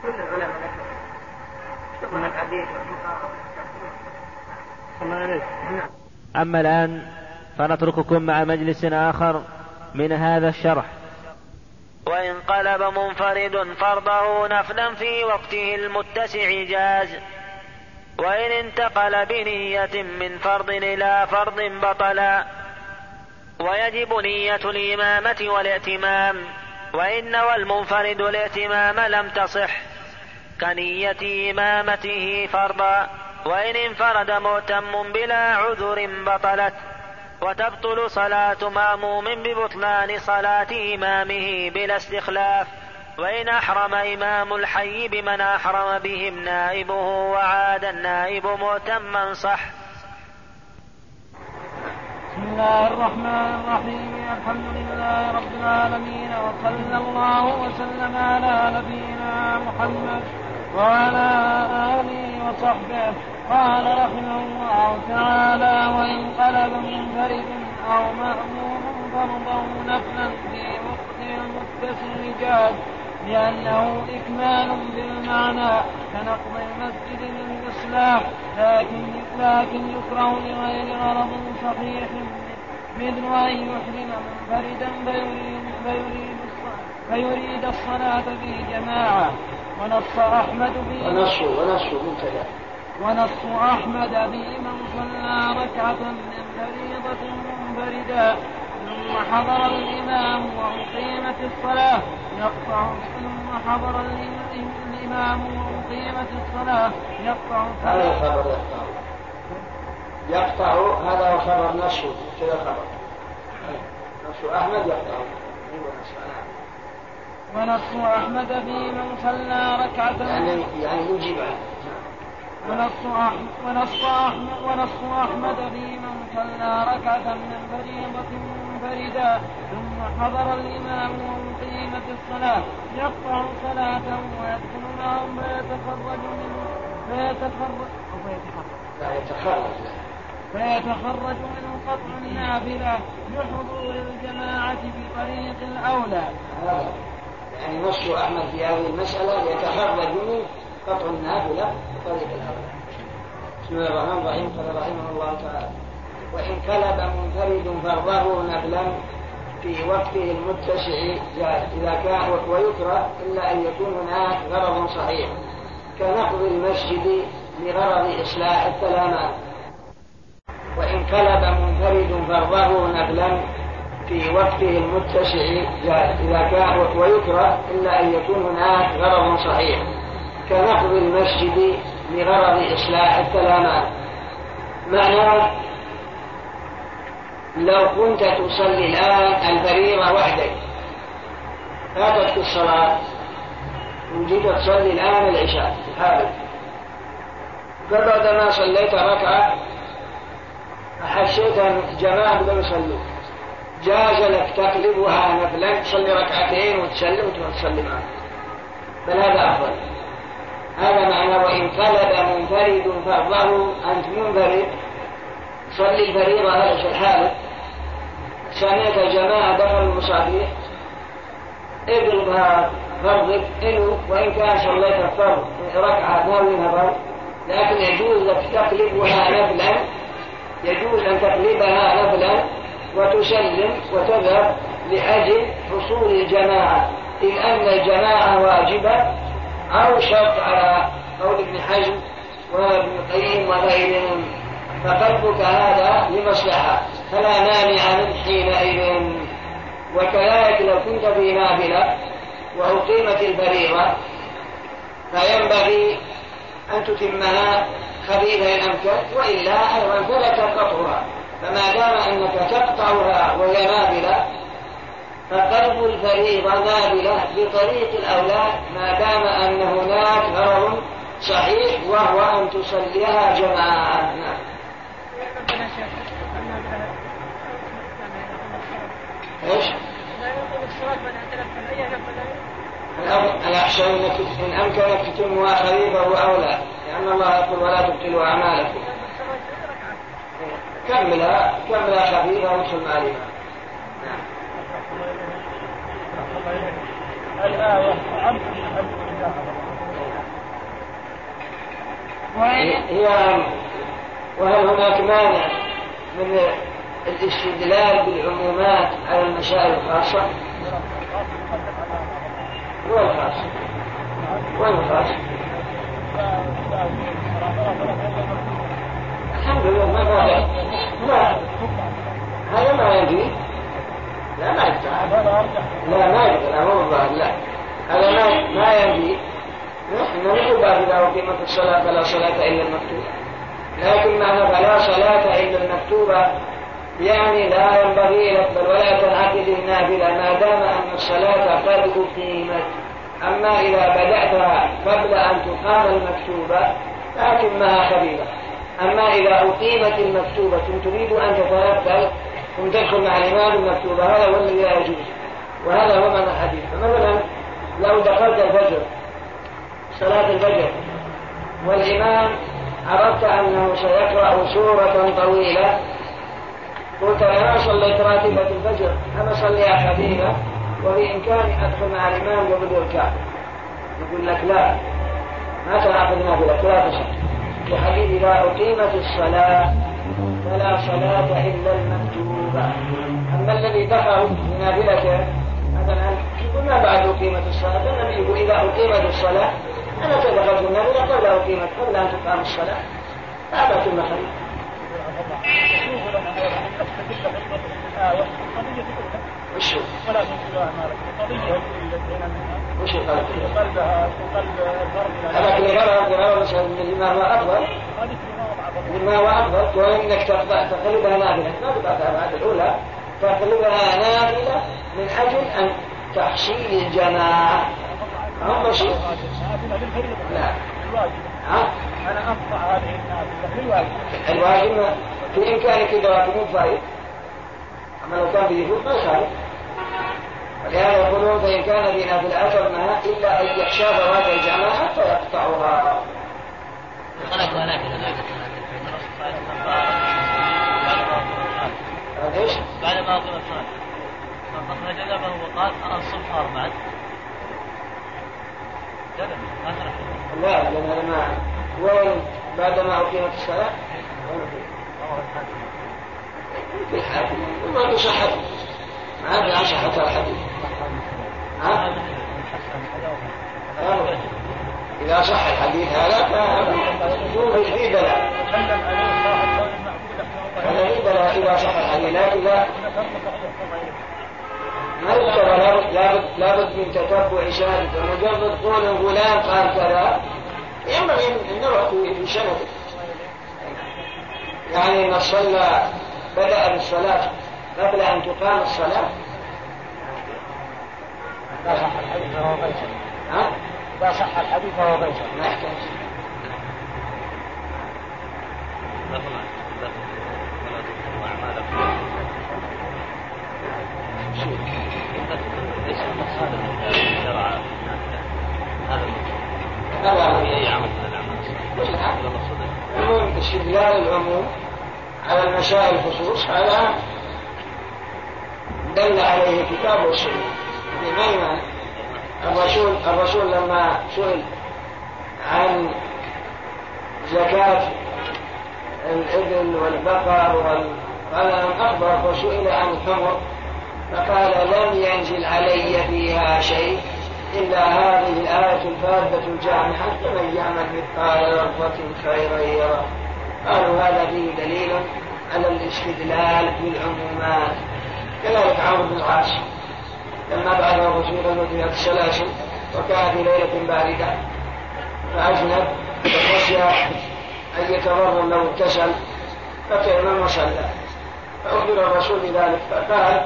كل العلماء أما الآن فنترككم مع مجلس آخر من هذا الشرح. وإن قلب منفرد فرضه نفلا في وقته المتسع جاز. وإن انتقل بنية من فرض إلى فرض بطلا ويجب نية الإمامة والائتمام. وإن نوى المنفرد الائتمام لم تصح. كنية إمامته فرضا وإن انفرد مؤتم بلا عذر بطلت. وتبطل صلاة مأموم ببطلان صلاة إمامه بلا استخلاف. وإن أحرم إمام الحي بمن أحرم بهم نائبه وعاد النائب مؤتما صح. بسم الله الرحمن الرحيم. الحمد لله رب العالمين وصلى الله وسلم على نبينا محمد. وعلى آله وصحبه. قال رحمه الله تعالى وإن قلب منفرد أو مأموم فرضه نفلا في وقت المتصل جاز لأنه إكمال بالمعنى كنقض المسجد للإصلاح لكن لكن يكره لغير غرض صحيح مثل أن يحرم منفردا فيريد فيريد الصلاة في جماعة. ونص أحمد في ونص ونص منتهى ونص أحمد في من صلى ركعة من فريضة منفردا. ثم حضر الإمام وأقيمت الصلاة. يقطع ثم حضر الإمام وأقيمت الصلاة. يقطع هذا الخبر يقطع. يقطع هذا هو خبر نشر كذا خبر. نشر أحمد يقطع. ونص أحمد في من صلى ركعة يعني يعني ونص أحمد ونص أحمد ونص أحمد في من صلى ركعة من فريضة منفردا ثم حضر الإمام وأقيمت الصلاة. يقطع صلاته ويدخل معهم فيتخرج منه فيتخرج فيتخرج فيتخرج منه قطع النافلة. لحضور الجماعة بطريق الأولى. يعني نص أحمد في هذه المسألة يتخرج منه قطع النافلة بطريق الأولى. بسم الله الرحمن الرحيم قال رحمه الله تعالى وإن كلب منفرد فرضه نفلا في وقته المتسع إذا كان ويكره إلا أن يكون هناك غرض صحيح كنقض المسجد لغرض إصلاح السلامات وإن كلب منفرد فرضه نفلا في وقته المتسع إذا كان ويكره إلا أن يكون هناك غرض صحيح كنقض المسجد لغرض إصلاح السلامات معناه لو كنت تصلي الآن الفريضة وحدك فاتتك الصلاة وجيت تصلي الآن العشاء حالك فبعد صليت ركعة أحسيت أن جماعة بدأوا يصلوا جاز لك تقلبها نفلا تصلي ركعتين وتسلم وتصلي معه. بل هذا أفضل. هذا معنى وإن قلب منفرد فرضه أنت منفرد. صلي الفريضة هذا في حالك سمعت جماعة دخلوا المصابيح اضربها فرضك إنه وإن كان صليت الفرض ركعة ناويها فرض لكن يجوز لك تقلبها نفلا. يجوز أن تقلبها نفلا. وتسلم وتذهب لأجل حصول الجماعة. إذ أن الجماعة واجبة أو شرط على قول ابن حزم وابن القيم وغيرهم فقلبك هذا لمصلحة. فلا مانع من حينئذ. وكذلك لو كنت في نافلة وأقيمت الفريضة فينبغي أن تتمها خفيفا إن أمكن وإلا أيضا فلك قطعها فما دام أنك تقطعها وهي نافلة فقلب الفريضة نافلة بطريق الأولاد ما دام أن هناك غرض صحيح وهو أن تصليها جماعة. نعم. إيش؟ الأحسن أنك إن أمكنك تتمها خفيفة هو أولى لأن الله يقول ولا تبطلوا أعمالكم. كملها كملها خفيفة وصل مع الإمام نعم. الآية هي وهل هناك مانع من الاستدلال بالعمومات على المسائل الخاصة؟ هو الخاص هو الخاص الحمد لله ما هذا لا هذا ما يجري لا ما يفتح لا ما يفتح لا هو الظاهر لا هذا ما ما يجري نحن نقول إذا أقيمت الصلاة فلا صلاة إلا المكتوبة لكن معنى فلا صلاة إلا المكتوبة يعني لا ينبغي لك بل ولا تنعقد النافلة ما دام أن الصلاة قد أقيمت أما إذا بدأتها قبل أن تقام المكتوبة فأتمها خفيفة أما إذا أقيمت المكتوبة تريد أن تتنفل ثم تدخل مع الإمام المكتوبة هذا هو الذي لا يجوز. وهذا هو معنى الحديث. فمثلا لو دخلت الفجر صلاة الفجر والإمام عرفت أنه سيقرأ سورة طويلة قلت أنا صليت راتبة الفجر أنا صليها خفيفة وبإمكاني أدخل مع الإمام قبل الكعبة. يقول لك لا ما تنعقد نافلة لا تصلي في حديث إذا أقيمت الصلاة فلا صلاة إلا المكتوبة. أما الذي دخل بنافلته مثلا يقول ما بعد أقيمت الصلاة؟ النبي يقول إذا أقيمت الصلاة أنا تدخلت النافلة قبل أقيمت قبل أن تقام الصلاة. لا بأس المخلوق ولا تنزلوا اعمالكم قضية وجدت منها. وش القلب؟ قلبها قلب الفرد هذا بغرض بغرض مثلا مما هو أفضل مما هو أفضل وانك تقلبها نافلة ما تقطع بعد الأولى تقلبها نافلة من أجل أن تحصيل الجماعه ما شيء لا. ها؟ أنا اقطع هذه النافلة. للواجب الواجب في إمكانك ادراك مو فايد. أما لو كان بيفوت ما يخالف. ولهذا يقولون فإن كان بنا في الأثر ما إلا أن يخشى فوات الجماعة فيقطعها. نافلة بعد إيش؟ بعد ما أقول الصلاة. فأخرج جنبه وقال أرى الصبح ما خرج لا لأن هذا ما وين؟ بعد ما أقيمت الصلاة؟ في الحاكم وما في صحة ما في عن صحة الحديث. ها؟ إذا صح الحديث هذا ففي دلالة هذا في دلالة إذا صح الحديث. لكن لا ما لابد لابد من تتبع شهادته مجرد قول فلان قال كذا ينبغي ان في سنده يعني من صلى بدأ بالصلاة قبل أن تقام الصلاة. إذا صح الحديث فهو فيصل ها؟ إذا صح الحديث فهو فيصل ما يحتاج ليس المقصود ان شرع هذا هو. في اي عمل من الاعمال المقصود عموم استدلال العموم على المسائل الخصوص هذا دل عليه الكتاب والسنة بما معنى الرسول الرسول لما سئل عن زكاة الإبل والبقر والغنم أخبر وسئل عن الحمر فقال لم ينزل علي فيها شيء إلا هذه الآية الفاذة الجامعة فمن يعمل مثقال ذرة خيرا يره قالوا هذا فيه دليل على الاستدلال بالعمومات. كذلك عمرو بن العاص. لما بعث الرسول غزوة السلاسل وكان في ليلة باردة. فأجنب وخشي أن يتضرر لو اغتسل فتيمم وصلى. فأخبر الرسول بذلك فقال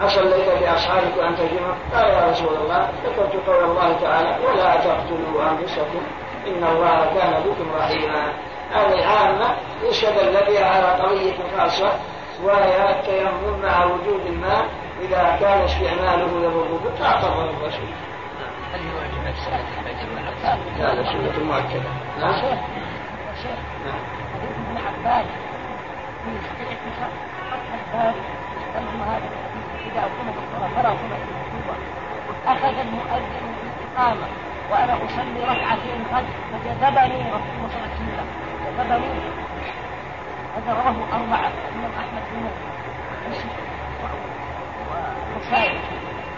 أصليت بأصحابك أن تجمع قال يا رسول الله ذكرت قول الله تعالى ولا تقتلوا أنفسكم إن الله كان بكم رحيما. هذه عامة يستدل بها على قضية خاصة وهي التيمم مع وجود الماء إذا كان استعماله يضره فاعتبر الرسول هل هو واجب الصلاة الفجر هذا سنة مؤكدة نعم نعم. ابن عباس في فتح الباري ترجم هذا اذا قمت الصلاه فلا قمت المكتوبه اخذ المؤذن الاقامه وأنا اصلي ركعتين قد فجذبني رسول الله صلى الله عليه وسلم جذبني هذا رواه اربعه الامام احمد بن والنسائي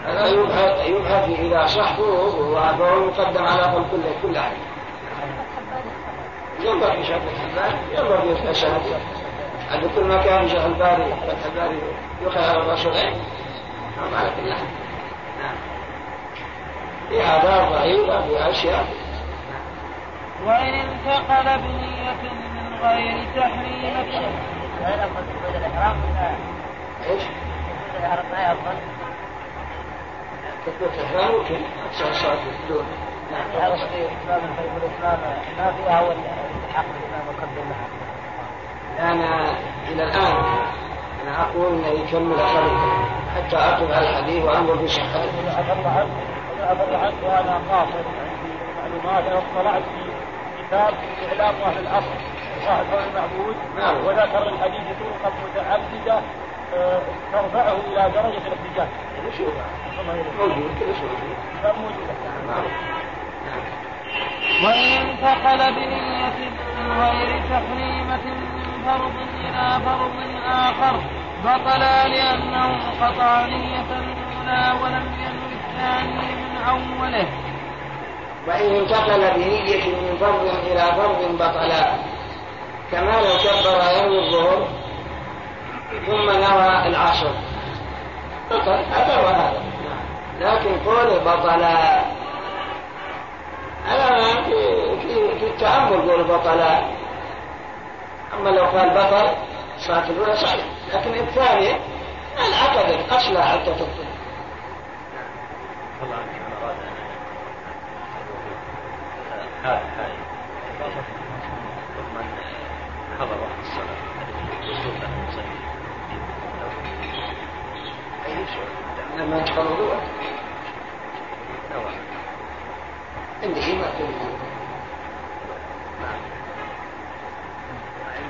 هذا يبحث يبحث إذا صح فهو مقدم على كل كل كل عام. ينظر في شهادة الحبان ينظر في الشهادة عند كل ما كان شيخ الباري فتح الباري يخير الرسولين نعم على كل نعم. في آثار ضعيفة في أشياء. وإن انتقل بنية من غير تحريمة غير تقول الإحرام إيش؟ ما هي أفضل تكبيرة الإحرام ممكن أكثر صلاة الدون نعم الإسلام ما فيها هو الحق الإسلام وقدم معه أنا إلى الآن أنا أقول أنه يكمل خلقه حتى أقف على الحديث وأنظر في صحته عفى الله عنك عفى الله عنك وأنا قاصر عندي معلومات أنا اطلعت في كتاب اعلام أهل الاصل صاحب المعبود نعم. وذكر الحديث طرقا متعدده آه، ترفعه إلى درجة الاحتجاج موجود كل شيء موجود وإن انتقل بنية من غير تحريمة من فرض إلى فرض آخر بطلا لأنه قطع نية الأولى ولم ينوي الثاني من أوله. وإن انتقل بنية من فرض إلى فرض بطلا كما لو كبر يوم الظهر ثم نوى العصر بطل هذا وهذا لكن قوله بطل. هذا في في في التأمل قول بطل. أما لو قال بطل صارت الأولى صحيح لكن الثانية العقد أصلها حتى تبطل. أنا أراد هاي من حضر وقت الصلاة يجوز له أن يصلي أي شيء لما يتفرضوا نوع عندي ما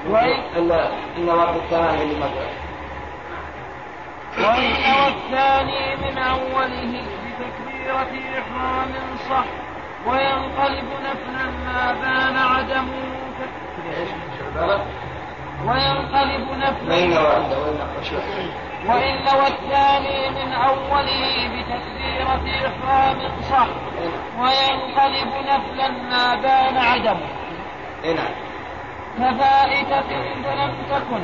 وإن وقت الثاني اللي مدرسة وإن أوى الثاني من أوله بتكبيرة إحرام صح وينقلب نفلا ما بان عدمه؟ وينقلب نفلا وين ورد وين أخرج وإن نوى الثاني من أوله بتكبيرة إحرام صح وينقلب نفلا ما بان عدمه. هنا كفائتة فلم تكن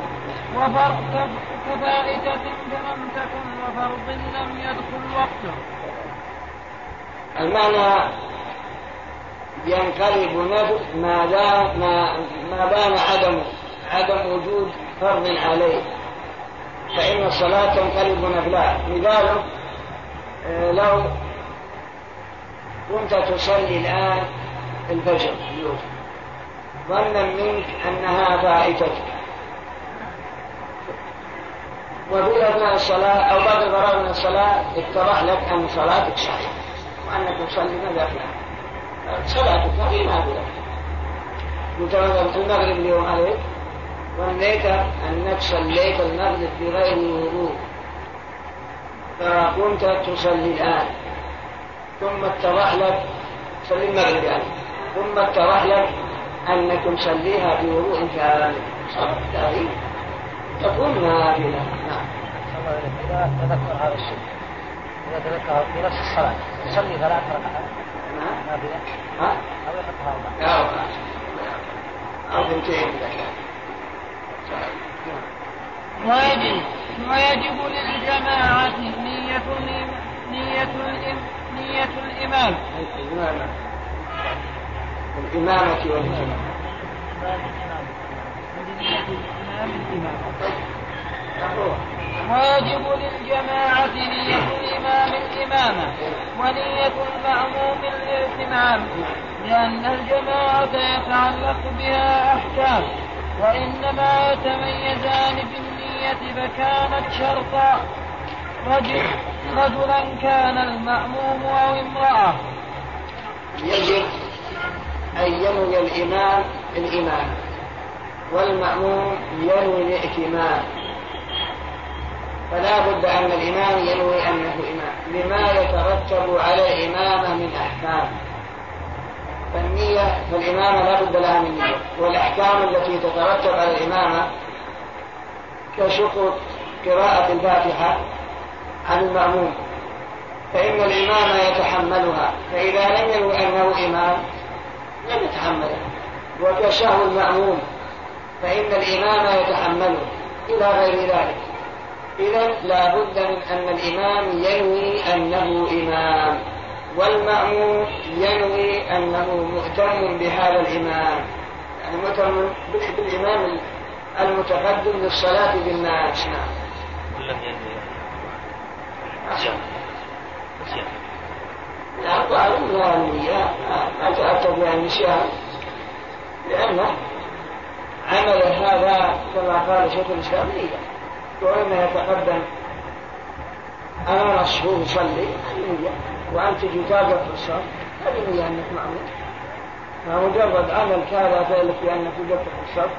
وفرض كفائتة فلم تكن وفرض لم يدخل وقته. المعنى ينقلب نفس ما لا ما ما بان عدم عدم وجود فرض عليه. فإن الصلاة تنقلب نفلا مثاله آه، لو كنت تصلي الآن الفجر ظنا منك أنها فائتك وفي أثناء الصلاة أو بعد الفراغ من الصلاة اتضح لك أن صلاتك صحيحة وأنك تصلي ماذا صلاتك هذه نافلة قلت مثلا المغرب اليوم عليك. ظنيت أنك صليت المغرب بغير وضوء فكنت تصلي الآن. ثم اتضح لك صلي المغرب يعني ثم اتضح لك أنك تصليها بوضوء كامل. صارت هذه تكون نافلة نعم. إذا تذكر هذا الشيء. إذا تذكر في نفس الصلاة. يصلي ثلاث ركعات. نعم. نافلة ها؟ أو يحطها أربعة. أو أو بنتين ويجب ويجب للجماعة نية نية نية الإمام الإمامة. الإمامة والإمامة ويجب للجماعة نية الإمام الإمامة ونية المأموم الائتمام لأن الجماعة يتعلق بها أحكام. وإنما يتميزان بالنية فكانت شرطا. رجل رجلا كان المأموم أو امرأة. يجب أن ينوي الإمام الإمام. والمأموم ينوي الائتمام فلا بد أن الإمام ينوي أنه إمام. لما يترتب على الإمامة من أحكام. فالنية فالإمامة لا بد لها من نية والأحكام التي تترتب على الإمامة كشقط قراءة الفاتحة عن المأموم. فإن الإمام يتحملها فإذا لم ينوي أنه إمام لم يتحملها وكشهو المأموم فإن الإمام يتحمله إلى غير ذلك. إذا لا بد من أن الإمام ينوي أنه إمام. والمأموم ينوي أنه مهتم بهذا الإمام. يعني مهتم بال- بالإمام المتقدم للصلاة بالناس. نعم. ولم ينوي نسيان الأخطاء النية ما تأتى بها النسيان لأنه عمل هذا كما قال شيخ الإسلام نية وإنه يتقدم أمام الصفوف يصلي هذه نية وأنت تجي تابع في الصف هذه نية أنك مأمون. فمجرد عمل كذا ذلك بأنك وجدت في الصف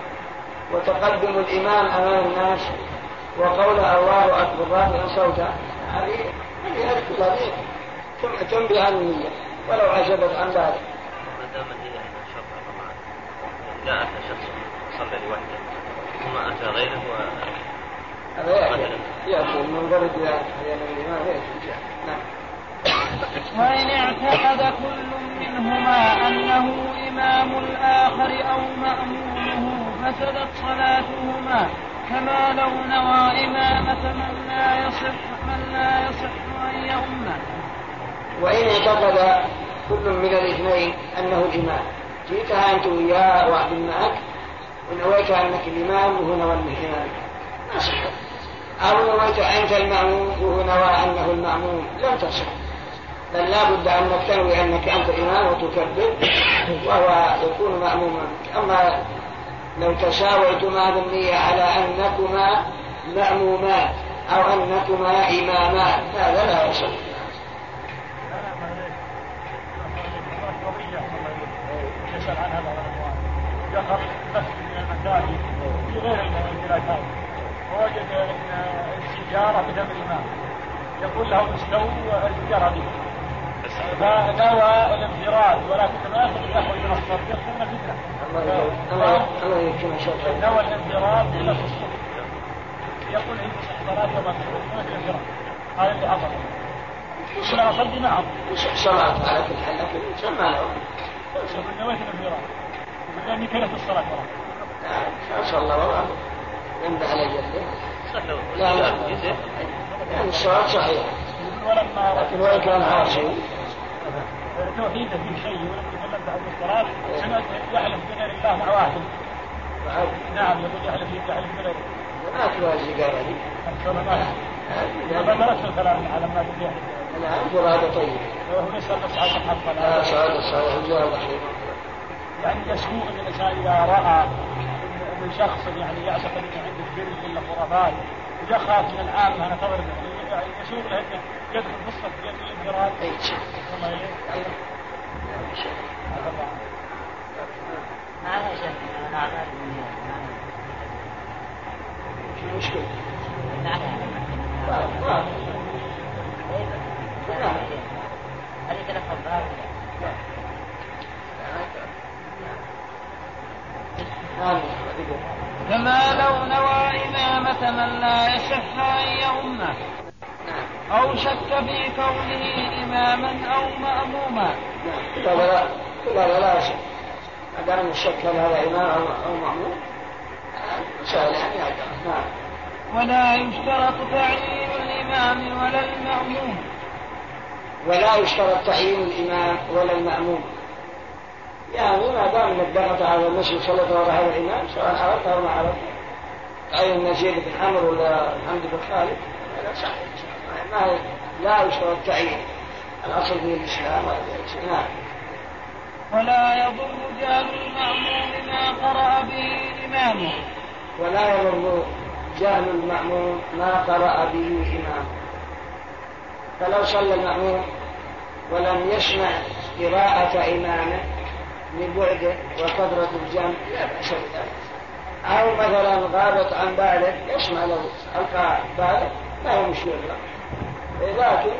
وتقدم الإمام أمام الناس. وقول الله أكبر رافعا صوته هذه هذه هذه كلها تنبه عن النية. ولو عجبت عن ذلك. ما دام النية هنا طبعا إذا أتى شخص صلى لوحده. ثم أتى غيره و هذا يأتي. يأتي المنضرب إلى الإمام يأتي نعم. وإن اعتقد كل منهما أنه إمام الآخر أو مأمومه فسدت صلاتهما. كما لو نوى إمامة من لا يصح من لا يصح أن يؤمه وإن اعتقد كل من الاثنين أنه الإمام. جئتها أنت وياه وأحد معك ونويت أنك الإمام وهو نوى الإمام ما صحت أو نويت أنت المأموم نوى أنه المأموم لم تصح. بل لا بد أنك تنوي أنك أنت الإمام وتكبر وهو يكون مأموما. أما لو تساويتما بالنية على أنكما مأمومان أو أنكما إمامان هذا لا يصح. يسأل بعض الأخوان دخل مسجد من المساجد في غير الانفلاتات ووجد ان السيجاره بدم الامام يقول له استووا السيجاره به فنوى الانفراد؟ ولكن ما يخرج من الصف يكرمك شكرا نوى الانفراد إلى في الصف يقول عندي صلاه وما ما في انفراد هذا اللي حصل أنا اصلي معهم صلاة على كل حال لكن سمى له يقول نويت الانفراد. لاني كرهت الصلاة؟ ترى ما شاء الله. والله. ينبه على جده لا لا. يعني الصلاة صحيحة يقول ولما لكن وإن كان عاصي توحيده في شيء ولم يتكلم بعد الصلاة؟ سمعت يحلف بغير الله مع واحد. نعم. يقول يحلف يحلف بغير ما توازي قال. لي ما درست الكلام على ما يحلف نعم فرادة طيب. وهو يسأل بس على الحق الله خير. يعني يسوء ان الإنسان إذا رأى من شخص يعني يعتقد انه عنده شرك ولا خرافات ويخاف من العامه نعتبر يعني يسوء له انه يدخل في الصف الانفراد أي شيء ما شك أنا اعمال شو المشكلة؟ نعم ما- ما- هذه ثلاث أبواب نعم كما لو نوى إمامة من لا يصح أن يؤمه أو شك في كونه إماما أو مأموما. هذا لا هذا لا شك ما دام الشك هل هذا إمام أو مأمون سهل يعني نعم ولا يشترط تعيين الإمام ولا المأموم. ولا يشترط تعيين الإمام ولا المأموم. يعني ما دام إنك دخلت على المسجد صليت وراء هذا الإمام سواء عرفت أو ما عرفت تعين نزيد بن عمرو ولا حمد بن خالد؟ هذا صحيح ما لا يشترط تعيين الأصل في الإسلام ولا نعم. ولا يضر جهل المأموم ما قرأ به إمامه. ولا يضر جهل المأموم ما قرأ به إمامه. فلو صلى المأموم ولم يسمع قراءة إمامه لبعده وكثرة الجمع. لا بأس بذلك أو مثلا غابت عن باله يسمع له ألقى باله ما هو مشكلة لكن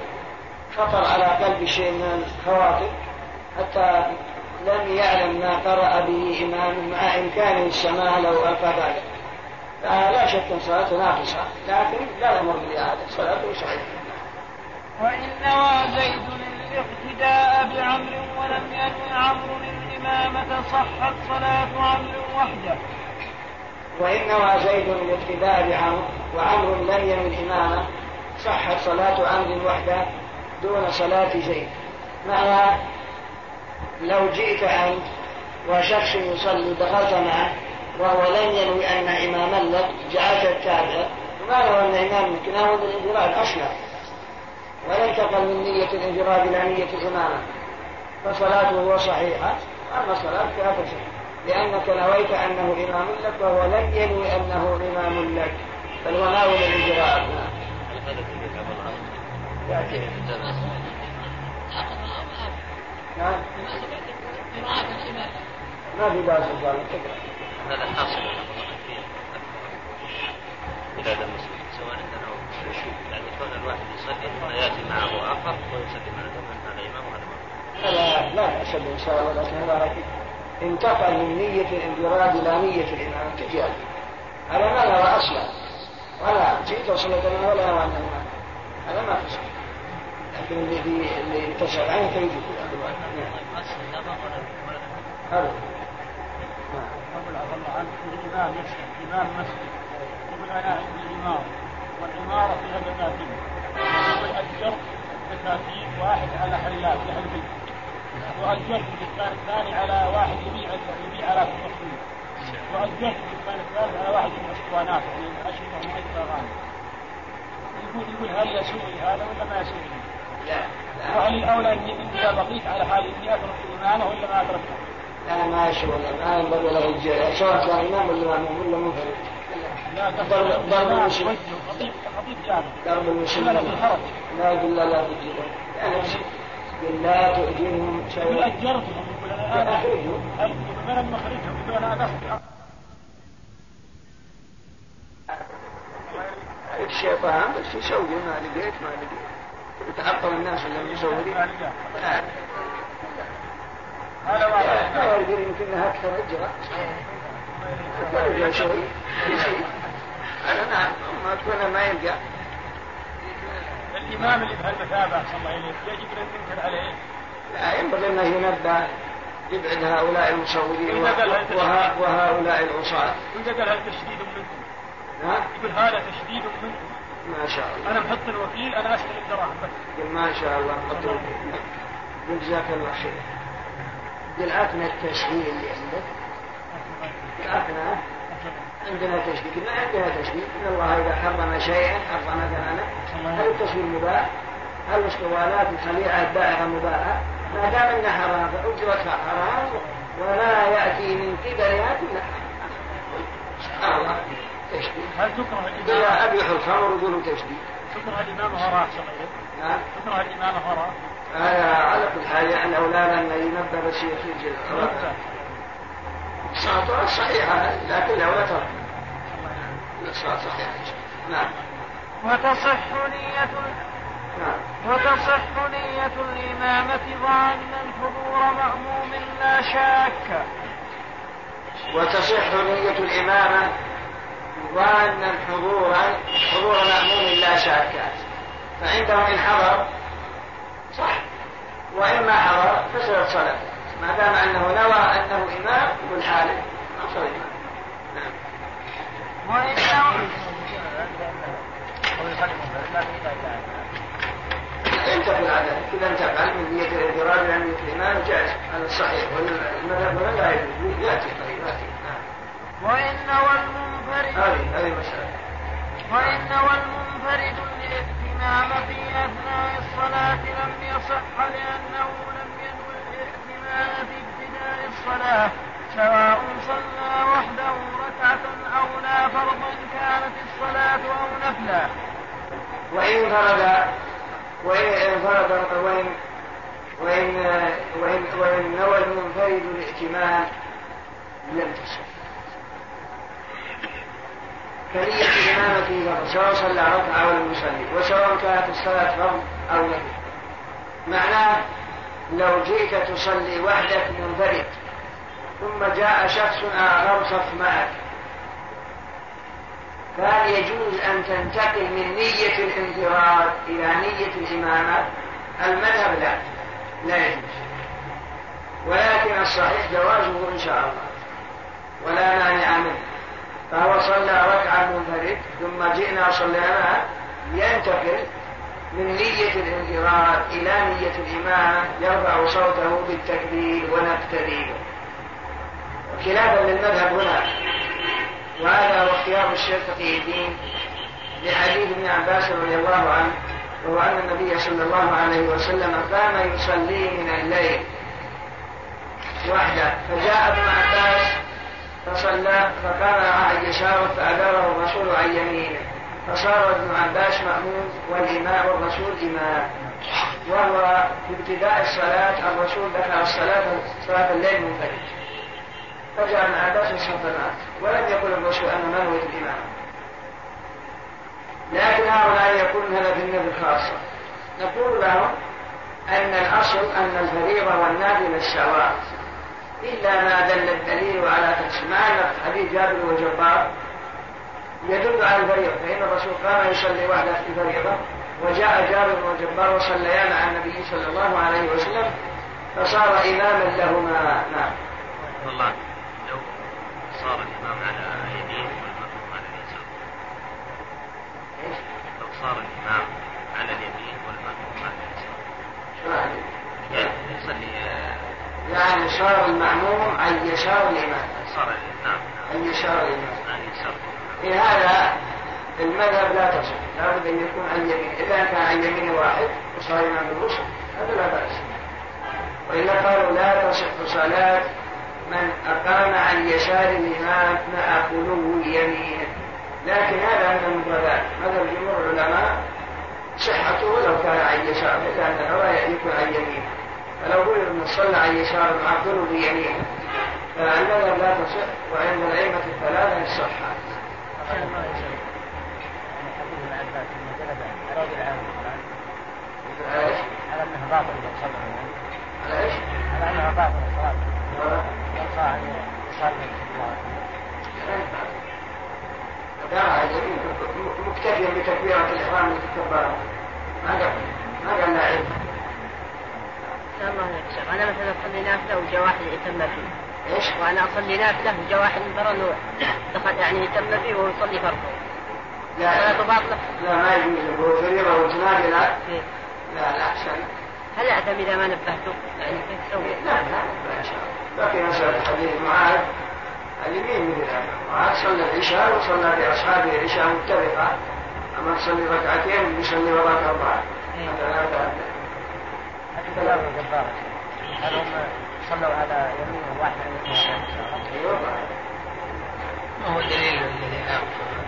خطر على قلب شيء من الخواطر حتى لم يعلم ما قرأ به إمامه مع إمكانه السماع لو ألقى باله فلا شك أن صلاته ناقصة لكن لا يأمر بالإعادة صلاته صحيحة وإن نوى زيد الاقتداء بعمر ولم ينو عمرو الإمامة صحت صلاة عمرو وحده. وإن نوى زيد الاقتداء بعمرو وعمر لم ينوي الإمامة صحت صلاة عمرو وحده دون صلاة زيد. معنى لو جئت أنت وشخص يصلي دخلت معه وهو لم ينوي أن إماما لك جعلت التابع ما لو أن إمامك ناوي الانفراد أصلا. ولا انتقل من نية الانفراد إلى نية الإمامة. فصلاته صحيحة. أما صلاة فلا تصح لأنك نويت أنه إمام لك وهو لم ينوي أنه إمام لك. بل هو ناوي الجامع نعم. ما في بأس تقرأ هذا حاصل بلاد المسلمين سواء عندنا يعني كون الواحد يصلي ثم يأتي معه آخر ويصلي معه. امام لا بأس إن شاء الله لكن هذا انتقل من نية الانفراد إلى نية الإمام تجاه هذا ما نرى أصلا ولا جئت وصلت لنا ولا نرى أنه إمام. هذا ما تصح لكن اللي اللي انتشر عنه تجد هذا عفى الله عنه الامام يسال امام مسجد يقول؟ مناهج العمارة والعمارة فيها دكاتين وأجرت دكاتين واحد على حلاق يحل وأجرت الدكان الثاني على واحد يبيع يبيع آلات التصوير وأجرت الدكان الثالث على واحد من الأسطوانات يعني أشرطة ومؤثرة أغاني يقول يقول هل يسوء هذا ولا ما يسوء؟ لا وهل الأولى إني إذا بقيت على حالي إني أترك الإمامة ولا ما أتركها؟ لا ما يشغل ما ينبغي له الجهل سواء كان إمام ولا مأموم ولا منفرد لا ضرب جامع ضرب حرج لا يقول لا لا يعني قل لا تؤذيهم شيئا أجرتهم يقول أنا أنا يقول أنا مخرجهم يقول أنا الشيطان بس يسوي ما لقيت ما لقيت يتعطل الناس اللي يسوي لا هذا يدري يمكنها أكثر أجرا. يرجع شوي. يزيد هذا نعم ما كنا ما يلقى. الإمام اللي بهالمثابة صلى الله عليه يجب أن ننكر عليه. لا ينبغي انه ينبه يبعد هؤلاء المصورين وه- وهؤلاء العصاة. قال هذا تشديد منكم. نعم يقول هذا تشديد منكم. ما شاء الله. أنا محط الوكيل أنا أستلم الدراهم بس ما شاء الله قدر جزاك الله خير. قل عطنا التشهير اللي عندك. عطنا عندنا تشديد. ما عندنا تشديد. إن الله إذا حرم شيئا حرم ثمنه هل التشديد مباح؟ هل الاسطوانات الخليعه البائعه مباحة؟ ما دام إنها حرام فاجرتها حرام ولا يأتي من قبلها الا حرام. سبحان الله تشديد هل تكره إذا الإمامة ابيح الخمر يقولوا تشديد. تكره الإمامة وراء وسلم نعم تكره الإمامة وراء على كل حال يعني أولانا أن ينبه بس يخرج الصلاة صحيحة لكن لو لا ترك الصلاة صحيحة. نعم. وتصح نية نعم. وتصح نية الإمامة ظانا حضور مأموم لا شاك. وتصح نية الإمامة ظانا حضورا حضور مأموم لا شاك. فعنده إن حضر صح. وإما حضر فسدت صلاته. ما دام أنه نوى أنه إمام يقول حاله. ما صار إمام. نعم. وإنه ينتقل على إذا انتقل من نية الانفراد إلى نية الإمام جائز هذا الصحيح والمذهب هنا لا يجوز يأتي طيب يأتي. نعم وإن والمنفرد هذه هذه مسألة. وإن والمنفرد الائتمام في أثناء الصلاة لم يصح لأنه لم ينوي الائتمام في ابتداء الصلاة. سواء صلى وحده ركعة أو لا فرضا كانت الصلاة أو نفلا وإن انفرد وإن انفرد وإن وإن وإن وإن نوى المنفرد الائتمان لم تصح كنية الإمامة فرض سواء صلى ركعة ولا يصلي وسواء كانت الصلاة فرض أو نفل معناه لو جئت تصلي وحدك منفرد ثم جاء شخص آخر صف معك. فهل يجوز أن تنتقل من نية الانفراد إلى نية الإمامة؟ المذهب لا. لا يجوز. ولكن الصحيح جوازه إن شاء الله. ولا مانع منه. فهو صلى ركعة منفرد ثم جئنا صلينا. ينتقل من نية الانفراد إلى نية الإمامة يرفع صوته بالتكبير ونقتدي به. خلافا للمذهب هنا. وهذا هو اختيار الشيخ تقي الدين لحديث ابن عباس رضي الله عنه وهو أن النبي صلى الله عليه وسلم قام يصلي من الليل وحده. فجاء ابن عباس فصلى فقام عن يساره فأداره الرسول عن يمينه. فصار ابن عباس مأموم والإمام والرسول إمام وهو في ابتداء الصلاة الرسول دخل الصلاة صلاة الليل منفرد عباس وصف معه ولم يقل الرسول أن ما نويت الإمام لكن هؤلاء يقولون هذا في النبي خاصة نقول لهم أن الأصل أن الفريضة والنافلة سواء إلا ما دل الدليل على أن حديث جابر وجبار يدل على الفريضة فإن الرسول قام يصلي وحده في الفريضة وجاء جابر وجبار وصليا مع النبي صلى الله عليه وسلم فصار إماما لهما. نعم. والله. لو صار الإمام على يمين والمأموم على اليسار صار الإمام على اليمين والمأموم على اليسار شو يصلي آه، يعني صار المأموم عن يسار الإمام صار نعم عن يسار الإمام عن يسار في هذا المذهب لا تصح لابد أن يكون عن يمين إذا كان عن يمين واحد وصار إمام الرسل هذا لا بأس وإلا قالوا لا تصح صلاة من أقام عن يسار الإمام مع خلو يمينه. لكن هذا من المفردات مذهب جمهور العلماء؟ صحته ولو كان عن يسار لأن يكون عن يمينه. فلو قلنا أن صلى عن يسار مع خلو يمينه فالمذهب لا تصح وعند الأئمة الثلاثة الصحة على إيش؟ على انها باطل. على إيش؟ على انها باطل. عن يصلي دعا مكتفيا بتكبيرة الإحرام التي كبرها ما قال ما قال لا علم الله يكشف أنا مثلا اصلي نافله وجا واحد يتم فيه إيش؟ وأنا اصلي نافله وجا واحد من برا دخل يعني يتم فيه وهو يصلي فرض لا لا ما يجوز هو فريضة وتنادي لا إيه. لا لا أحسن هل اعتم اذا ما نبهته؟ يعني كيف تسوي؟ لا لا لا شاء الله بقي مسألة حديث معاذ اليمين مثل هذا معاذ صلى العشاء وصلى بأصحابه العشاء متفقة. أما تصلي ركعتين يصلي وراك أربعة. هذا لا جبار هل هم صلوا على يمين واحد. عن يسار أيوه. ما هو الدليل الذي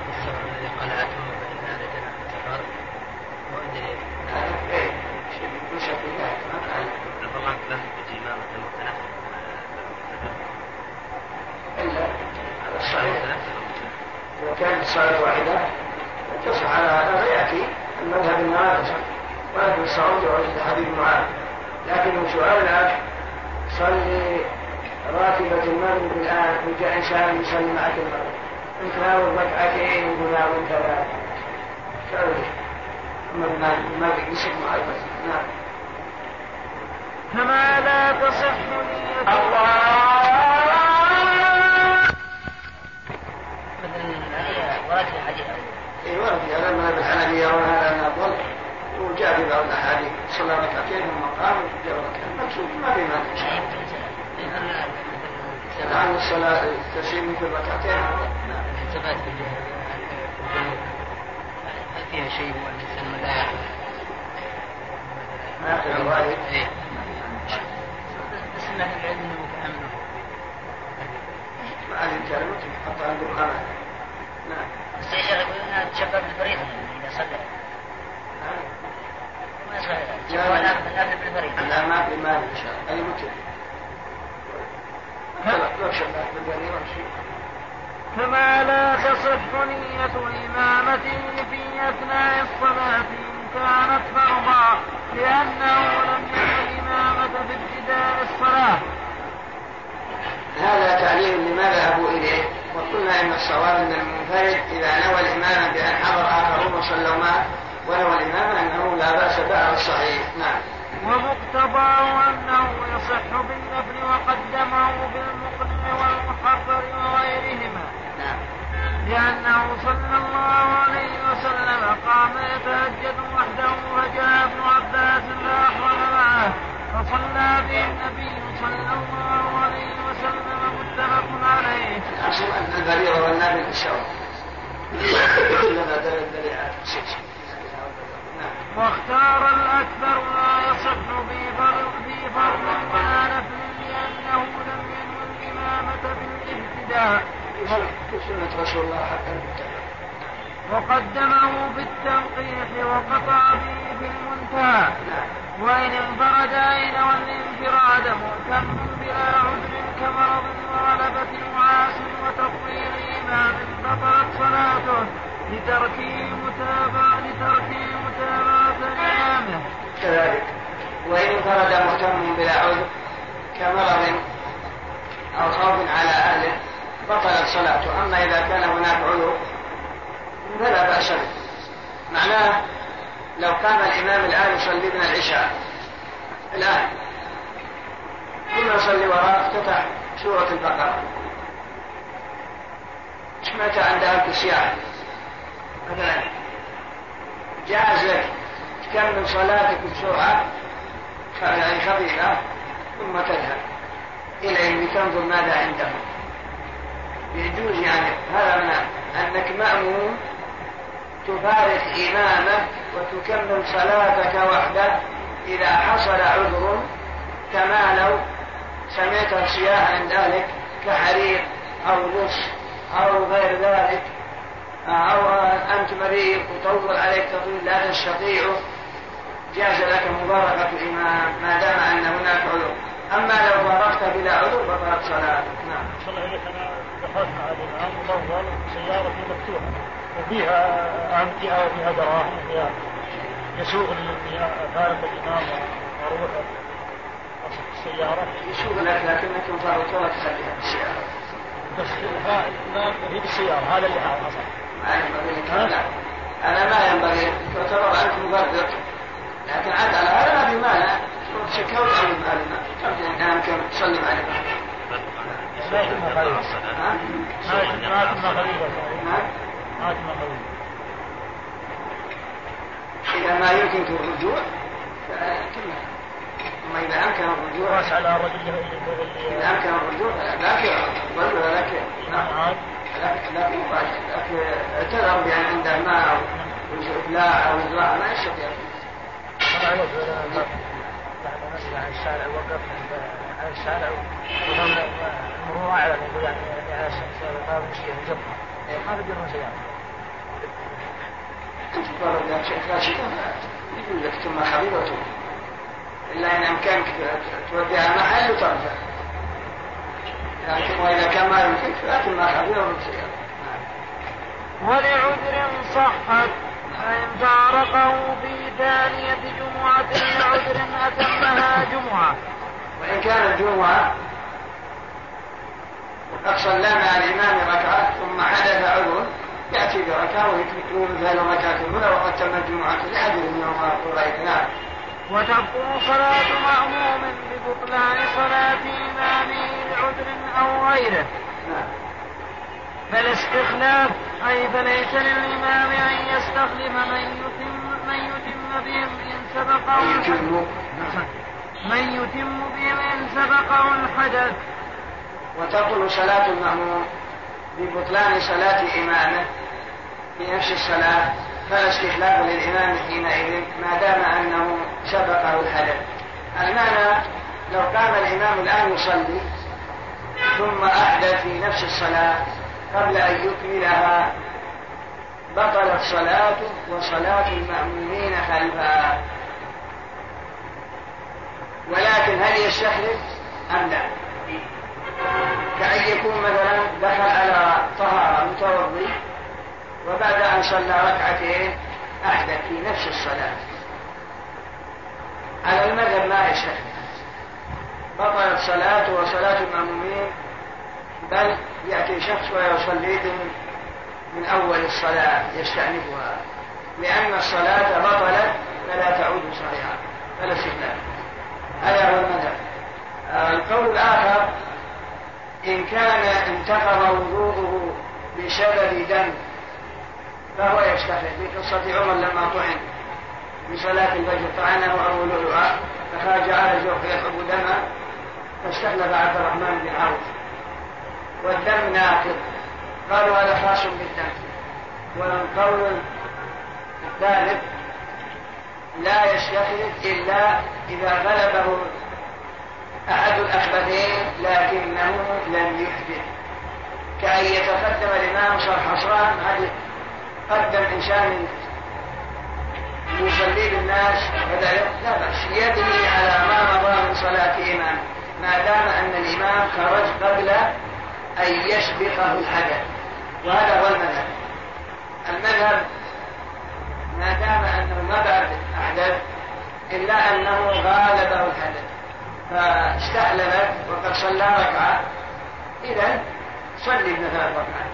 السبب الذي اتم فان هذا جناح الكفار ما هو الدليل؟ إيه. شيء مشى في ذلك ما كان عبد الله عنك لا تجي إمامة المتنفذ إلا على الصحيح إذا كانت الصلاة واحدة. تصح على هذا يأتي المذهب تصح ولكن الصعود وجد حديث معاذ. لكن سؤال الآن. صلي راتبة المغرب الآن وجاء إنسان يصلي معك المغرب أنت ناوي ركعتين وهو ناوي ثلاث سأل ما ما يمسك مع المسجد نعم. كما لا تصح نية مثلا اي ورد في هذا المذهب الحنفي يرون هذا انه افضل وجاء في بعض الاحاديث صلى ركعتين ثم قام وجاء ركعتين مقصود ما في مانع لعل الصلاه التسليم مثل ركعتين نعم الجنوب هل فيها شيء هو الانسان لا ما في الروايه إيه بس أهل العلم انه متامل ما هذه الكلمة تحط عندهم امل نعم بس يا شيخ تشبه صلى. ما يصح تشبه النافل بالفريضه لا. ما في مانع إن شاء الله. وشيء كما لا تصح نية إمامته في أثناء الصلاة إن كانت فرضا لأنه لم يكن إمامة في ابتداء الصلاة. هذا تعليل لما ذهبوا إليه؟ وقلنا إن الصواب ان المنفرد إذا نوى الامامه بأن حضر آخرون وصلوا معه ونوى الامامه أنه لا بأس به الصحيح. نعم. ومقتضاه أنه يصح بالنفل وقدمه بالمقنع والمحضر وغيرهما. نعم. لأنه صلى الله عليه وسلم قام يتهجد وحده فجاء ابن عباس فأحرم معه فصلى به النبي صلى الله عليه وسلم متفق عليه. الدليل نعم واختار الأكثر لا يصح في فرض في فرض ولا نفل لأنه لم ينوي الإمامة بالابتداء في سنة رسول الله حتى المتفق وقدمه بالتنقيح وقطع به في المنتهى. نعم. وإن انفرد أين والانفراد مهتم بلا عذر كمرض وغلبة وعاس وتطوير إمام بطلت صلاته لتركه متابعة لتركه متابعة إمامه كذلك. وإن انفرد مهتم بلا عذر كمرض أو خوف على أهله بطلت صلاته. أما إذا كان هناك عذر فلا بأس به. معناه لو قام الإمام الآن يصلي بنا العشاء. الآن. ثم يصلي وراء افتتح سورة البقرة. سمعت عند أهل السياحة مثلا. جاز لك تكمل صلاتك بسرعة يعني خفيفة ثم تذهب. إلى أن تنظر ماذا عنده يجوز يعني. هذا أنك مأموم تفارق إمامك وتكمل صلاتك وحدك إذا حصل عذر كما لو سمعت أشياء عند أهلك كحريق أو لص أو غير ذلك أو أنت مريض وطول عليك تطويل لا تستطيع جاز لك مباركة الإمام ما دام أن هناك عذر. أما لو فارقت بلا عذر فطلت صلاتك. نعم. صلى الله أنا دخلت مع الإمام وظل سيارتي مفتوحة. وفيها أمتعة وفيها دراهم وفيها يسوق فارق الإمام وأروح أصف السيارة. يسوق لك لكنك مفارقة ولا تخليها في السيارة بس ما هي بالسيارة هذا اللي حصل ما أنا ما ينبغي تعتبر أنت مبرر. لكن عاد على هذا ما في مانع. شكوت عن المال ترجع كم مع الإمام ما يتم خليفة ما يتم خليفة يتم خليفة إذا ما يمكن الرجوع فكلها أما إذا أمكن الرجوع على الرجل إذا أمكن الرجوع لكن ظل نعم. لكن لكن اعتذر بأن عنده ماء أو إفلاع أو إزراع ما يستطيع. بعد مسألة عن الشارع. وقف عن الشارع أعلن يقول يعني على هذا مشكلة جبهة سيارة أنت تطالب لك شيء فاسد يقول لك ثم حبيبته إلا إن أمكانك توديها محل وترجع لكن وإذا كان ما يمكنك فأتم ما حبيبه سيارة ولعذر صحت فإن فارقه في ثانية جمعة لعذر أتمها جمعة. وإن كان الجمعة قد صلى مع الإمام ركعة ثم حدث عذر يأتي بركعة ويكون مثال ركعة الأولى وقد تم الجمعة لأجل من يوم قريب نعم وتبطل صلاة مأموم ببطلان صلاة إمامه لعذر أو غيره. نعم. فلا استخلاف أي فليس للإمام أن يستخلف من يتم من يتم بهم إن سبقه من يتم بهم إن سبقه الحدث. وتبطل صلاة المأموم ببطلان صلاة إمامه في نفس الصلاة فلا استخلاف للإمام حينئذ ما دام أنه سبقه الحدث المعنى لو قام الإمام الآن يصلي ثم أحدث في نفس الصلاة قبل أن يكملها بطلت صلاته وصلاة المأمومين خلفها. ولكن هل يستحلف أم لا؟ كأن يكون مثلا دخل على طهارة متوضي وبعد أن صلى ركعتين أحدث في نفس الصلاة. على المذهب ما يستحلف بطلت صلاته وصلاة المأمومين بل يأتي شخص ويصلي من, أول الصلاة يستأنفها. لأن الصلاة بطلت فلا تعود صحيحة. فلا استخلاف هذا هو المذهب. آه، القول الآخر إن كان انتقض وضوءه بسبب دم فهو يستخلف في قصة عمر لما طعن بصلاة الفجر طعنه أبو لؤلؤة فخرج على جوف يحب دما فاستخلف عبد الرحمن بن عوف. والدم ناقض. قالوا هذا خاص بالدم. والقول الثالث لا يستخلف إلا إذا غلبه أحد الأخبثين لكنه لم يحدث كأن يتقدم الإمام صار حصران هذه قدم إنسان يصلي بالناس وذلك لا بأس. يبني على ما مضى من صلاة إمام ما دام أن الإمام خرج قبل أن يسبقه الحدث وهذا هو المذهب. المذهب ما دام أنه ما بعد أحدث إلا أنه غالبه الحدث فاستحللت وقد صلى ركعة. إذا صلي مثلا ركعة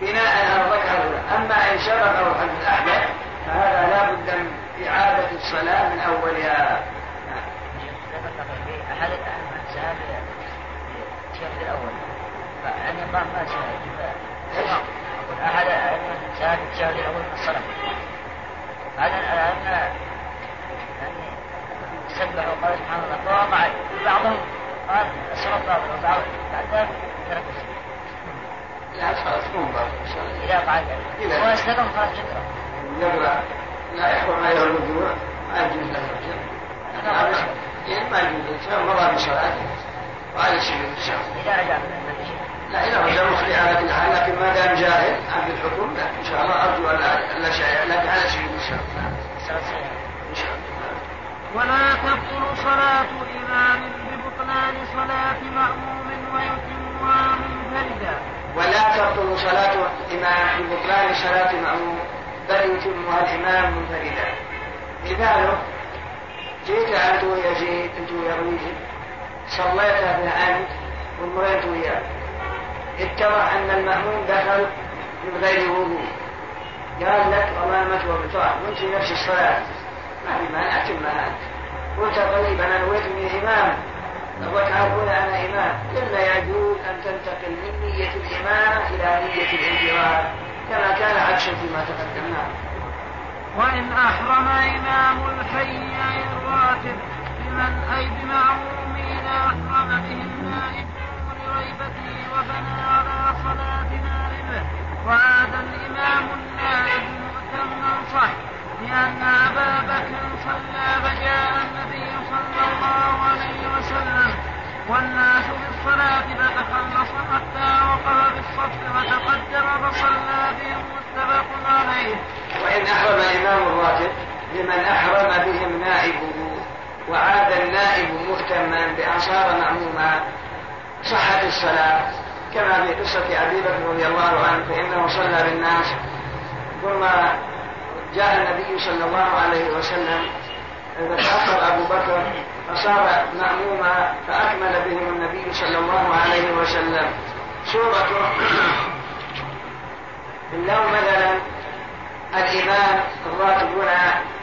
بناء على الركعة الأولى. أما إن سبقه الحدث الأحدث فهذا لا بد من إعادة الصلاة من أولها. أحد الشهادة الشهادة الأول. فأن الله ما أقول أحد شهادة الشهادة الأول من الصلاة. بعد الان سبح وقال سبحان الله فوقع بعضهم قال باطله وبعض بعد ذلك ترك. لا خلاص مو باطل اذا فعل ذلك هو استقم خلاص شكرا. يقرا لا يحرم عليه الرجوع ما يجوز له. يعني ما يجوز الانسان مضى بصلاته وعلى سجود السهو. إذا رجع. لا إذا رجع كل حال. لكن ما دام جاهل عن الحكم لا إن شاء الله أرجو أن لا شيء لكن على سبيل شاء الله. ولا تبطل صلاة إمام ببطلان صلاة مأموم ويتمها منفردا ولا تبطل صلاة الإمام ببطلان صلاة مأموم بل يتمها الإمام منفردا. مثاله جيت أنت ويزيد أنت ويا رويجي صليت أنت ومريت وياه اتضح أن المأموم دخل من غير وضوء. قال لك أمامك وأنت في نفس الصلاة. ما في مانع أتمها أنت قلت طيب أنا نويت إني إمام. الركعة الأولى أنا إمام. إلا يجوز أن تنتقل من نية الإمامة إلى نية الانفراد كما كان عكسا فيما تقدمنا. وإن أحرم إمام الحي أي الراتب بمن أي بمعموم إذا أحرم به النائب لريبته وبنى على صلاة نائبه وعاد الإمام النائب مؤتما صح لأن أبا بكر صلى فجاء النبي صلى الله عليه وسلم والناس في الصلاة فتخلص حتى وقف بالصف وتقدم فصلى بهم متفق عليه. وإن أحرم الإمام الراتب لمن أحرم بهم نائبه وعاد النائب مهتما بأن صار مأموما صحت الصلاة كما في قصة أبي بكر رضي الله عنه فإنه صلى بالناس ثم جاء النبي صلى الله عليه وسلم إذا تأخر أبو بكر فصار مأموما فأكمل بهم النبي صلى الله عليه وسلم. سورة لو مثلا الإمام الراتبون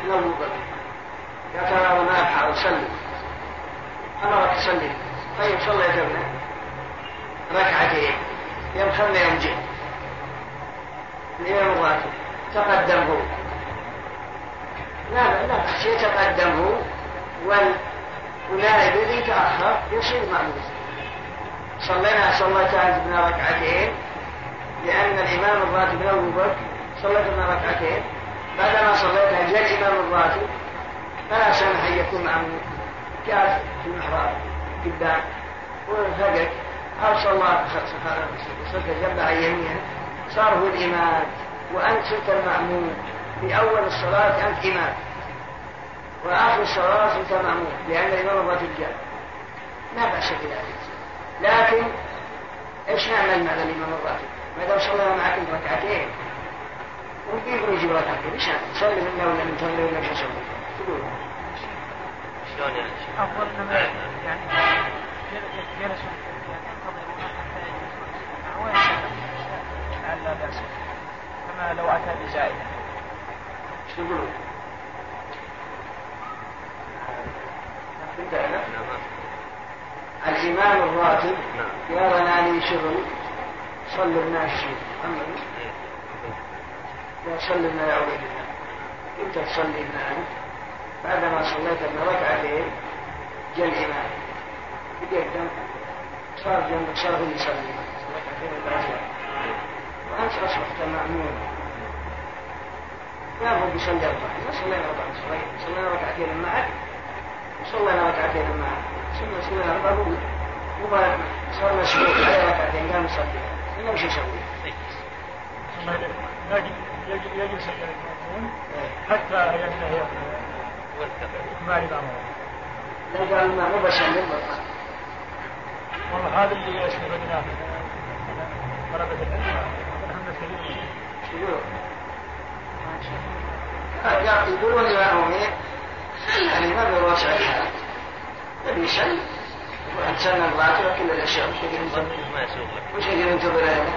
بكر. يا ترى ما أفعل صلي أمرك تصلي طيب صليت ابنه ركعتين يوم خلنا يوم جه الإمام الراتب تقدم هو لا لا هو والنائب الذي تأخر يصير مأمون صلينا صليت أنت بنا ركعتين لأن الإمام الراتب أبو بكر صليت بنا ركعتين بعدما صليتها جاء الإمام الراتب فلا سمح أن يكون مأمون جاء في المحراب قدام وفقد أو صلى صلت جنب عن يمينه صار هو الإمام وأنت صرت المأمون في أول الصلاة أنت إمام وآخر الصلاة أنت مأمون لأن الإمام جاء لا بأس بذلك لكن إيش نعمل مع الإمام الراتب؟ ما دام صلى معك ركعتين وكيف نجيب ركعتين؟ إيش نعمل؟ صلي منا ولا نصلي ولا شو نسوي؟ تقول شلون يعني؟ أفضل إنما يعني جلسوا ينتظرون حتى يجلسوا لا بأس كما لو أتى بزائدة إيش تقولون؟ الإمام الراتب. قال أنا لي شغل صل لنا الشيء يا صل لنا يا عبيد الله أنت تصلي لنا أنت. بعدما صليت ابن ركعتين جاء الإمام بيقدم صار جنبك صار هو يصلي. ركعتين البعثة وأنت أصبحت مأمون. لا هو بيصلي أربعة ما صلينا أربعة صلينا ركعتين معك وصلينا ركعتين معك صلينا صلينا أربعة هو مو صار مشغول على ركعتين قام يصلي إنه وش يسوي؟ يجلس المأمون حتى ينتهي إكمال الأمر لا قال ما مو بسلم والله هذا اللي استفدناه طلبة العلم الحمد كثير يقولون للمأمومين خلي الإمام يروسع الحال يبي يسلم وأنت سلم الراتب كل الأشياء وش لك وش يقدر ينتظر هذا؟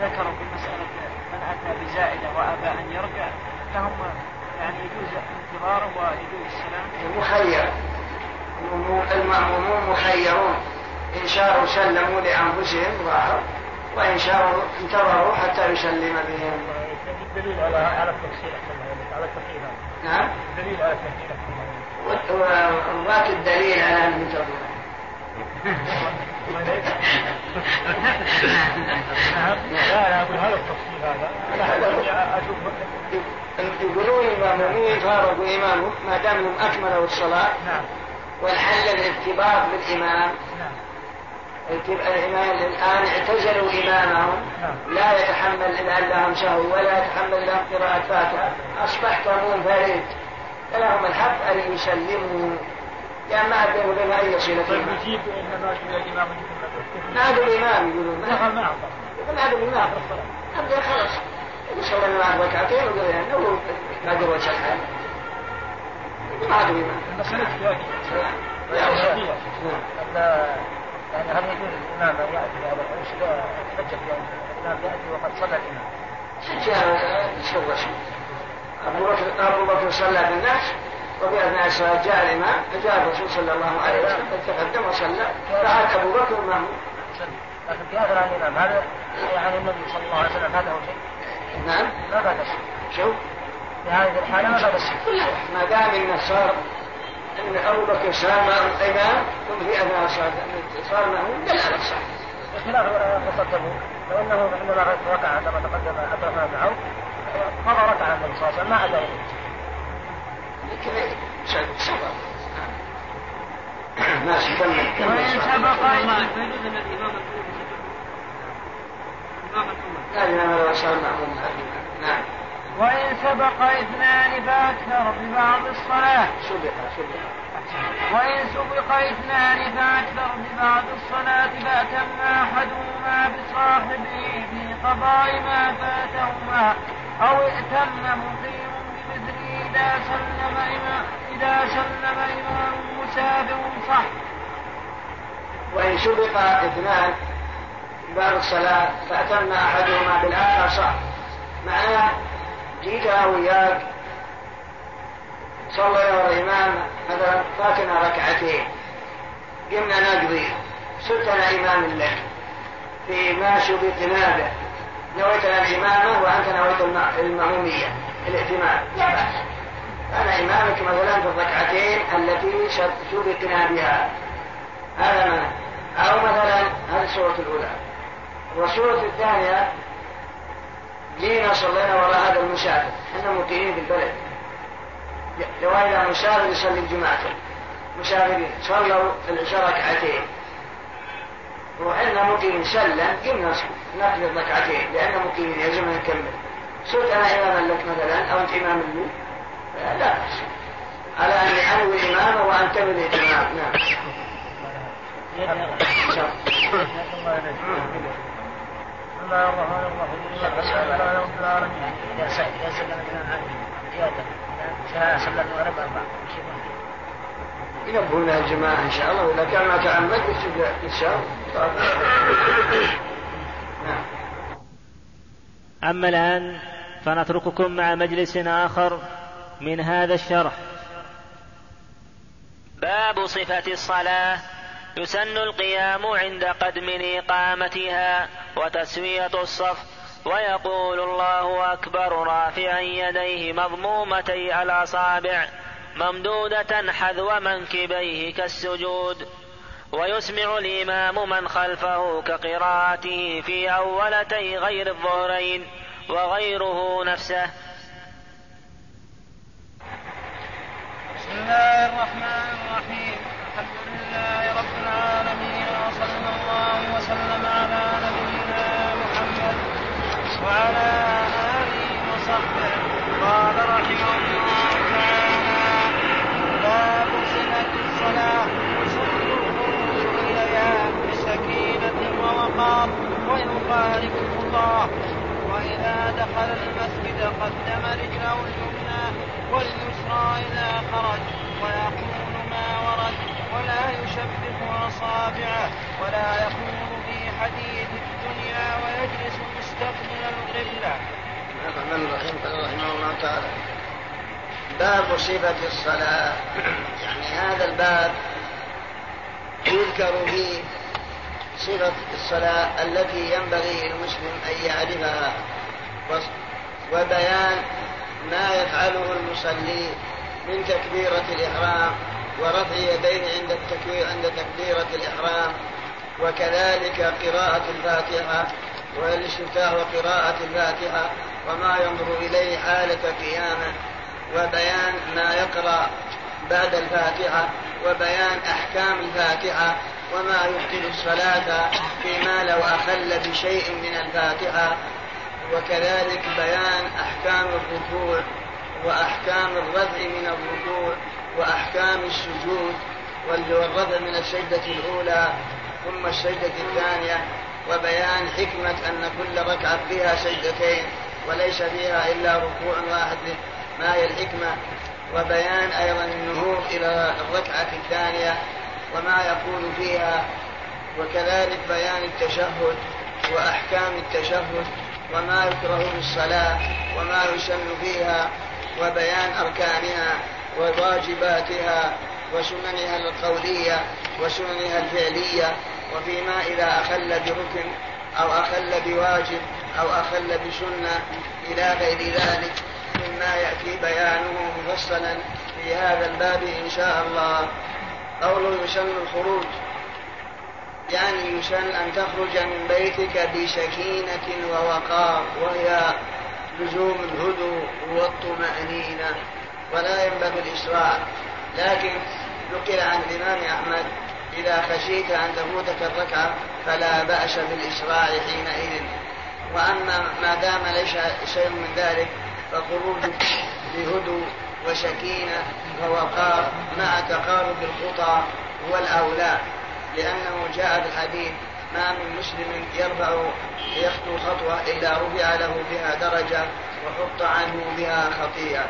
ذكروا في مسألة من أتى بزائدة وأبى أن يرجع فهم يعني يجوز انتظاره ويجوز السلام مخير المأمومون مخيرون إن شاءوا سلموا لأنفسهم ظاهر وإن شاءوا انتظروا حتى يسلم بهم الدليل على على التفصيل على التفصيل نعم. الدليل على التفصيل وذاك الدليل على أن لا لا أقول هذا التفصيل هذا. أنا أشوف. يقولون المأمومين فارقوا إمامه ما دام لم أكملوا الصلاة نعم. والحل الارتباط بالإمام. نعم. الإمام الآن اعتزلوا إمامهم نعم. لا يتحمل إذا لهم سهو ولا يتحمل لهم قراءة فاتحة. أصبح كمون فريد. فلهم الحق أن يسلموا. يعني ما عندهم بين أي صلة طيب نجيب إنما الإمام ما عندهم الإمام يقولون. ما ما عندهم الإمام أبدا خلاص. يصلي معه ركعتين ويقول يعني هو ما وجه الحال. ما عندهم الإمام المسألة في يعني هل يجوز الإمام أن يأتي هذا الحجة حجة الإمام يأتي وقد صلى الإمام. جاء شيء أبو بكر أبو بكر صلى بالناس وفي أثناء الصلاة جاء الإمام فجاء الرسول صلى الله عليه وسلم تقدم وصلى. فعاد أبو بكر معه لكن في هذا الإمام هذا يعني النبي صلى الله عليه وسلم فاته شيء. نعم. ما فات شيء شوف في هذه الحالة ما فات شيء ما دام إنه صار إن أبو بكر صار مع الامام ثم في اثناء صار معه دل على الصح. بخلاف قصه تبوك لو أنه عندما ركع عندما تقدم بن عوف مضى ركع النبي صلى الله عليه وسلم؟ ما اتى لكن صبر ماشي كمل وإن سبق فيجوز أن الإمام الإمام لا الإمام لو صار معهم وإن سبق إثنان فأكثر ببعض الصلاة. سبق سبق. وإن سبق إثنان فأكثر ببعض الصلاة فأتم أحدهما بصاحبه في قضاء ما فاتهما أو ائتم مقيم بمثله إذا سلم إمام إذا سلم إمام مسافر صح وإن سبق إثنان بعد الصلاة فأتم أحدهما بالآخر صح. معناه جيت أنا وياك. صلى ورا الإمام مثلا فاتنا ركعتين. قمنا نقضي. صرت أنا إمام لك في ما سبقنا به نويت الإمامة وأنت نويت المأمومية الائتمام لا بأس أنا إمامك مثلا في الركعتين التي سبقنا بها. هذا ما أو مثلا هذه السورة الأولى. والسورة الثانية جينا صلينا وراء هذا المسافر إحنا مقيمين في البلد جوائنا مسافر يصلي الجماعة مسافرين صلوا العشاء ركعتين. وإحنا مقيمين سلم قمنا نقضي الركعتين لأننا مقيمين يلزمنا نكمل. صرت أنا إماما لك مثلا أو أنت إمام لي؟ لا. بأس على أني أنوي الإمامة وأنتمي للإمام نعم. الله الرحمن الرحيم الحمد لله رب العالمين اذا سلم الامام عنه زياده سلم وربع أربع ينبهونها الجماعة إن شاء الله. وإذا كان ما تعمد يكتب إن نعم. أما الآن فنترككم مع مجلس آخر من هذا الشرح. باب صفة الصلاة يسن القيام عند قدم إقامتها وتسوية الصف ويقول الله أكبر رافعا يديه مضمومتي الأصابع ممدودة حذو منكبيه كالسجود. ويسمع الإمام من خلفه كقراءته في أولتي غير الظهرين وغيره نفسه. بسم الله الرحمن الرحيم. الحمد لله رب العالمين وصلى الله وسلم على نبينا محمد وعلى آله وصحبه قال رحمه الله تعالى باب صفة الصلاة الخروج إليها بسكينة ووقار ويخالف الخطاه وإذا دخل المسجد قدم رجله اليمنى واليسرى إذا خرج. ويقول ما ورد. ولا يشبك أصابعه ولا يخوض في الدنيا ويجلس مستقبل القبلة. الرحمن الرحيم قال رحمه الله تعالى باب صفة الصلاة يعني هذا الباب يذكر فيه صفة الصلاة التي ينبغي للمسلم أن يعرفها وبيان ما يفعله المصلي من تكبيرة الإحرام ورفع يديه عند التكبير عند تكبيرة الإحرام وكذلك قراءة الفاتحة والاستفتاح وقراءة الفاتحة وما ينظر إليه حالة قيامه وبيان ما يقرأ بعد الفاتحة وبيان أحكام الفاتحة وما يبطل الصلاة فيما لو أخل بشيء من الفاتحة. وكذلك بيان أحكام الركوع وأحكام الرفع من الركوع وأحكام السجود والرفع من السجدة الأولى ثم السجدة الثانية وبيان حكمة أن كل ركعة فيها سجدتين وليس فيها إلا ركوع واحد ما هي الحكمة؟ وبيان أيضا النهوض إلى الركعة الثانية وما يقول فيها وكذلك بيان التشهد وأحكام التشهد وما يكره في الصلاة وما يسن فيها وبيان أركانها وواجباتها وسننها القولية وسننها الفعلية. وفيما إذا أخل بركن أو أخل بواجب أو أخل بسنة إلى غير ذلك مما يأتي بيانه مفصلا في هذا الباب إن شاء الله. قوله يسن الخروج يعني يسن أن تخرج من بيتك بسكينة ووقار وهي لزوم الهدوء والطمأنينة ولا ينبغي الإسراع لكن نقل عن الإمام أحمد إذا خشيت أن تفوتك الركعة فلا بأس بالإسراع حينئذ. وأما ما دام ليس شيء من ذلك فخروجك بهدوء وسكينة ووقار مع تقارب الخطى هو الأولى لأنه جاء في الحديث ما من مسلم يرفع يخطو خطوة إلا رفع له بها درجة وحط عنه بها خطيئة.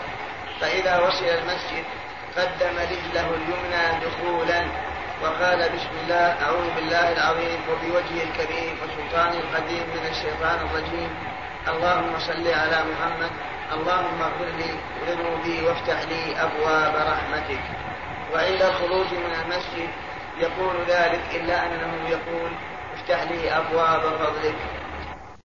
فإذا وصل المسجد قدم رجله اليمنى دخولا. وقال بسم الله أعوذ بالله العظيم وبوجهه الكريم وسلطانه القديم من الشيطان الرجيم. اللهم صل على محمد اللهم اغفر لي ذنوبي وافتح لي أبواب رحمتك. وعند الخروج من المسجد يقول ذلك إلا أنه يقول افتح لي أبواب فضلك.